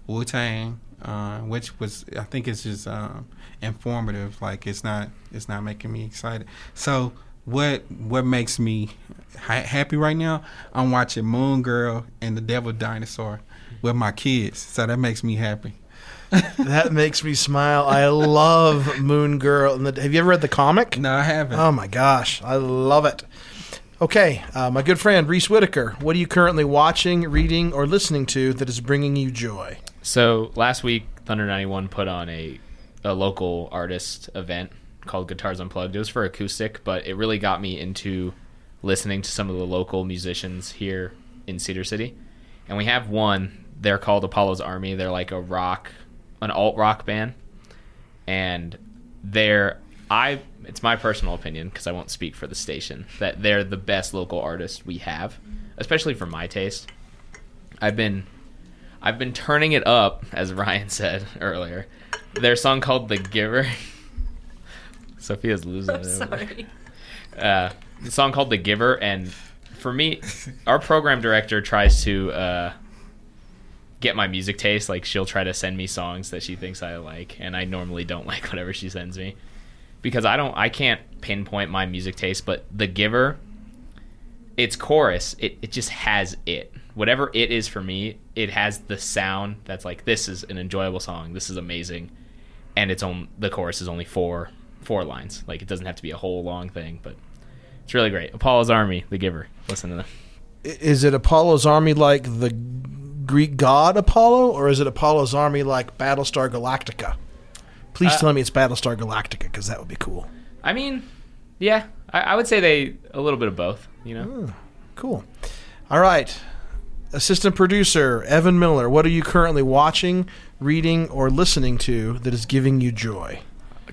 Wu Tang, uh, which was I think it's just um, informative. Like it's not it's not making me excited. So what what makes me ha- happy right now? I'm watching Moon Girl and the Devil Dinosaur with my kids. So that makes me happy. that makes me smile. I love Moon Girl. And the, have you ever read the comic? No, I haven't. Oh my gosh, I love it. Okay, uh, my good friend Reese Whitaker, what are you currently watching, reading, or listening to that is bringing you joy? So last week, Thunder 91 put on a, a local artist event called Guitars Unplugged. It was for acoustic, but it really got me into listening to some of the local musicians here in Cedar City. And we have one, they're called Apollo's Army. They're like a rock, an alt rock band. And they're, I, it's my personal opinion, because I won't speak for the station, that they're the best local artist we have, especially for my taste. I've been I've been turning it up, as Ryan said earlier. Their song called "The Giver." Sophia's losing I'm it. sorry. Uh, the song called "The Giver," and for me, our program director tries to uh, get my music taste. Like she'll try to send me songs that she thinks I like, and I normally don't like whatever she sends me because I don't. I can't pinpoint my music taste. But "The Giver," its chorus, it it just has it. Whatever it is for me, it has the sound that's like this is an enjoyable song. This is amazing, and it's on the chorus is only four four lines. Like it doesn't have to be a whole long thing, but It's really great. Apollo's Army, The Giver. Listen to them. Is it Apollo's army like the Greek god Apollo, or is it Apollo's army like Battlestar Galactica? Please tell me it's Battlestar Galactica because that would be cool. I mean, yeah, I, I would say they a little bit of both. You know, Cool. All right. Assistant producer Evan Miller, what are you currently watching, reading, or listening to that is giving you joy?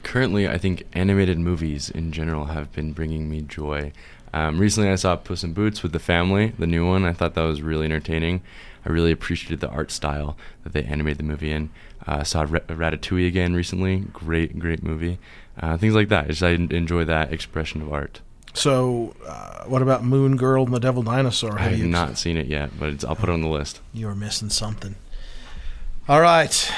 Currently, I think animated movies in general have been bringing me joy. Um, recently, I saw Puss in Boots with the family, the new one. I thought that was really entertaining. I really appreciated the art style that they animated the movie in. Uh, saw Ra- Ratatouille again recently. Great, great movie. Uh, things like that. Just I enjoy that expression of art. So, uh, what about Moon Girl and the Devil Dinosaur? I have you not seen it yet, but it's, I'll put it on the list. You're missing something. All right.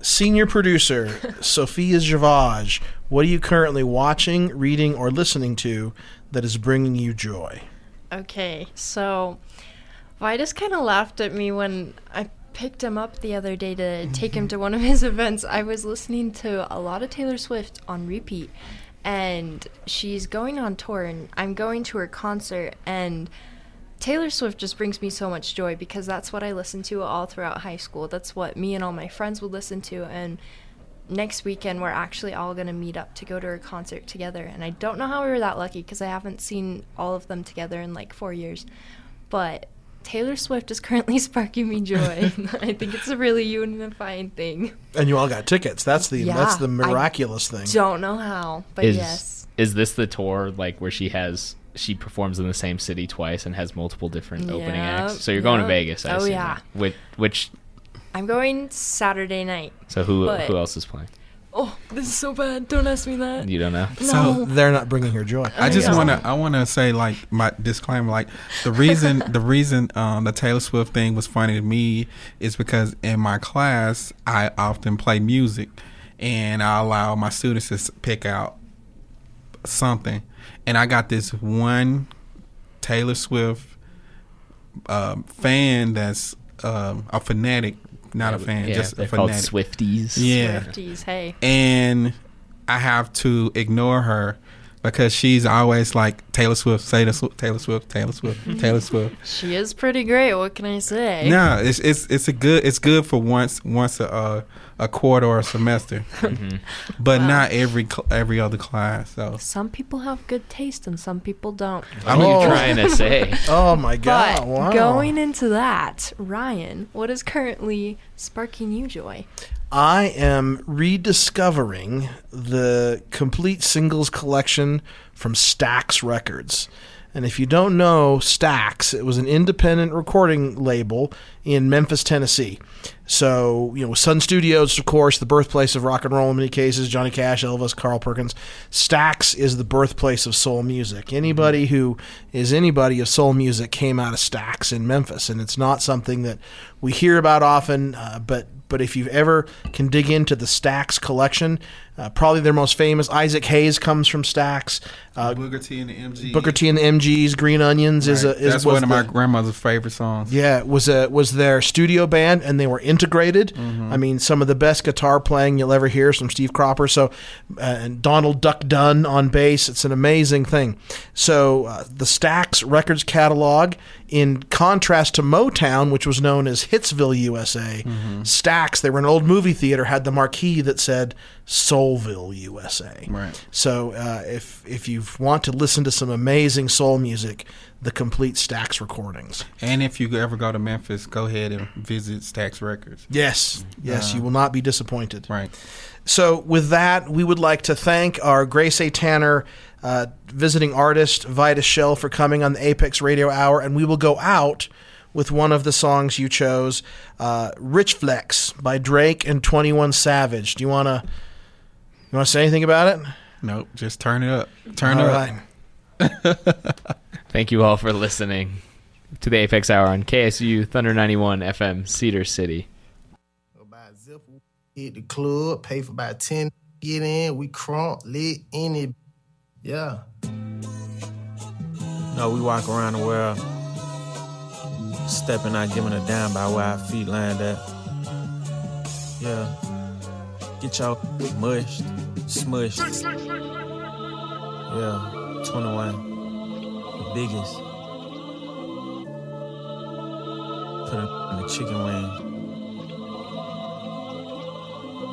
Senior producer Sophia Javage, what are you currently watching, reading, or listening to that is bringing you joy? Okay, so Vitus kind of laughed at me when I picked him up the other day to take him to one of his events. I was listening to a lot of Taylor Swift on repeat, and she's going on tour, and I'm going to her concert, and Taylor Swift just brings me so much joy because that's what I listened to all throughout high school. That's what me and all my friends would listen to, and next weekend we're actually all going to meet up to go to her concert together and i don't know how we were that lucky because i haven't seen all of them together in like four years but taylor swift is currently sparking me joy i think it's a really unifying thing And you all got tickets. That's the that's Yeah, the I miraculous thing. don't know how but is yes is this the tour like where she has she performs in the same city twice and has multiple different opening acts? So you're going to. Vegas, I Oh, assume, yeah. Which which i'm going saturday night so who But- who else is playing? Oh this is so bad don't ask me that You don't know. no They're not bringing her joy. I just Yeah. want to I want to say like my disclaimer like the reason the reason um, the Taylor Swift thing was funny to me is because in my class I often play music and I allow my students to pick out something and I got this one Taylor Swift um, fan that's um, a fanatic not a fan yeah, just a they're called fanatic Swifties. yeah Swifties, hey and I have to ignore her because she's always like Taylor Swift, Taylor Swift, Taylor Swift, Taylor Swift, Taylor Swift. she is pretty great what can i say No, it's it's it's a good it's good for once once a uh, a quarter or a semester, mm-hmm. but not every cl- every other class. So some people have good taste and some people don't I What mean, are you Oh. trying to say? Oh my But god! wow. going into that, Ryan, what is currently sparking you joy? I am rediscovering the complete singles collection from Stax Records. And if you don't know Stax, it was an independent recording label in Memphis, Tennessee. So, you know, Sun Studios, of course, the birthplace of rock and roll in many cases, Johnny Cash, Elvis, Carl Perkins. Stax is the birthplace of soul music. Anybody who is anybody of soul music came out of Stax in Memphis. And it's not something that we hear about often, uh, but but if you ever can dig into the Stax collection, uh, probably their most famous, Isaac Hayes comes from Stax. Uh, Booker T and the MG. Booker T and the MGs, Green Onions is a is that's one of my grandmother's favorite songs. yeah, it was a was their studio band, and they were integrated. I mean, some of the best guitar playing you'll ever hear from Steve Cropper. So, uh, and Donald Duck Dunn on bass. It's an amazing thing. So, uh, the Stax Records catalog, in contrast to Motown, which was known as Hitsville, USA, Stax, they were an old movie theater, had the marquee that said Soulville, USA. Right. So, uh, if if you want to listen to some amazing soul music, the complete Stax recordings. And if you ever go to Memphis, go ahead and visit Stax Records. Yes, yes, you will not be disappointed. Right. So, with that, we would like to thank our Grace A. Tanner uh, visiting artist, Vitus Shell, for coming on the Apex Radio Hour, and we will go out with one of the songs you chose, uh, "Rich Flex" by Drake and Twenty One Savage. Do you wanna you wanna say anything about it? Nope. Just turn it up. Turn All it right. up. Thank you all for listening to the Apex Hour on KSU Thunder 91 FM, Cedar City. Go buy a zipper, hit the club, pay for about 10, get in, we crunk, lit, in it. Yeah. No, we walk around the world, stepping out, giving a damn by where our feet land at. Yeah. Get y'all mushed, smushed. Yeah, 21. biggest. Put a in the chicken wing.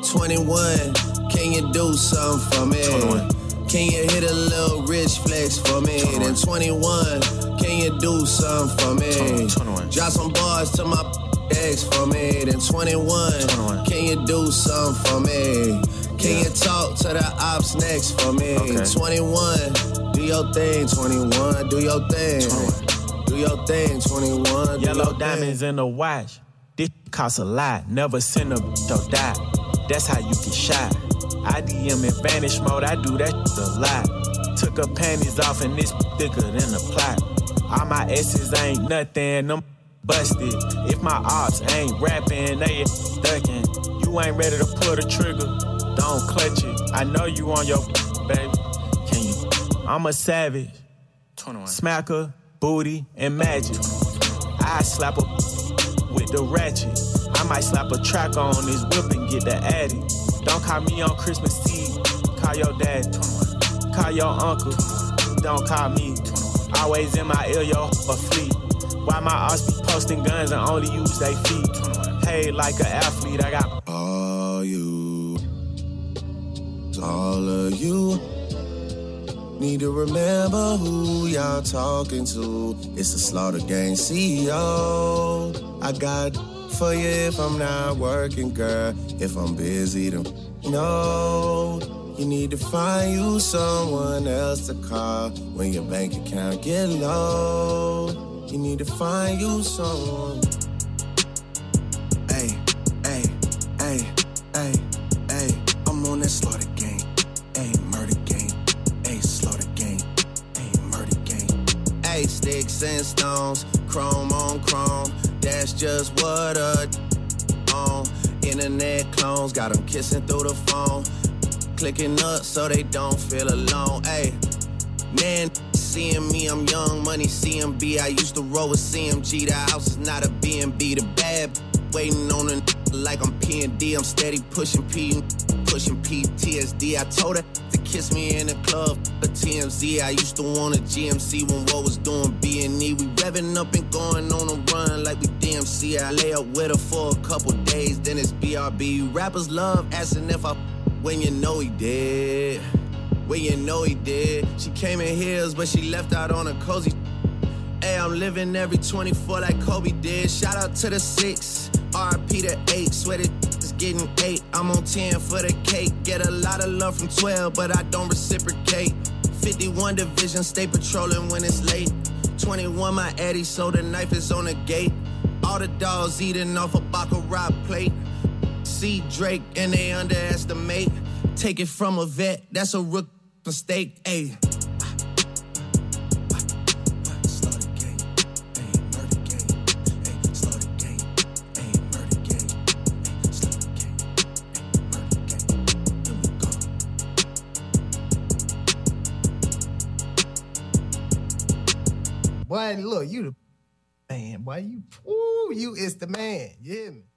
21, can you do something for me? 21. Can you hit a little rich flex for me? 21. Then 21, can you do something for me? 21, 21. Drop some bars to my ex for me. Then 21, 21. can you do something for me? Can Yeah. you talk to the ops next for me? Okay. 21, do your thing, 21, do your thing. 21. Do your thing, 21. do Yellow diamonds thing. in the watch. This costs a lot. Never send a or die. That's how you get shot. I DM in vanish mode. I do that a lot. Took her panties off and this thicker than a plot. All my S's ain't nothing. Them busted. If my ops ain't rapping, they ducking. You ain't ready to pull the trigger. Don't clutch it. I know you on your baby. Can you? I'm a savage. 21. Smacker, booty, and magic. I slap a with the ratchet. I might slap a track on this whip and get the addy. Don't call me on Christmas Eve. Call your dad. Call your uncle. Don't call me. Always in my ear, yo, a fleet. Why my ass be posting guns and only use they feet? Paid like an athlete, I got All you, all of you need to remember who y'all talking to. It's the Slaughter Gang CEO. I got for you if I'm not working, girl. If I'm busy, then no. You need to find you someone else to call when your bank account get low. You need to find you someone. Hey, hey, hey, hey, hey. I'm on that Slaughter Gang. Hey, murder game. Hey, Slaughter Gang. Hey, murder game. Hey, sticks and stones, chrome on chrome. That's just what a on. Internet clones got them kissing through the phone. Clicking up so they don't feel alone. Hey, man, seeing me, I'm young money CMB. I used to roll with CMG. The house is not a B&B. The bad waiting on a like I'm P&D. I'm steady pushing P, pushing PTSD. I told her to kiss me in the club. A TMZ. I used to want a GMC when what was doing B&E. We revving up and going on a run like we DMC. I lay up with her for a couple days, then it's BRB. Rappers love asking if I when you know he did. When you know he did. She came in heels, but she left out on a cozy. Hey, I'm living every 24 like Kobe did. Shout out to the six, RP to eight. Sweater is getting eight. I'm on 10 for the cake. Get a lot of love from 12, but I don't reciprocate. 51 division, stay patrolling when it's late. 21, my Eddie, so the knife is on the gate. All the dogs eating off a Baccarat plate. See Drake and they underestimate. Take it from a vet, that's a rook mistake. Ayy. Boy, look, you the man. Boy, you, ooh, you is the man. Me?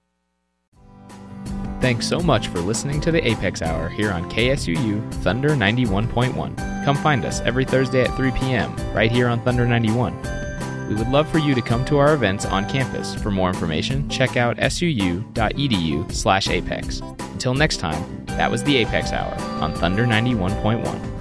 Thanks so much for listening to the Apex Hour here on KSUU Thunder 91.1. Come find us every Thursday at 3 p.m. right here on Thunder 91. We would love for you to come to our events on campus. For more information, check out suu.edu/apex. Until next time, that was the Apex Hour on Thunder 91.1.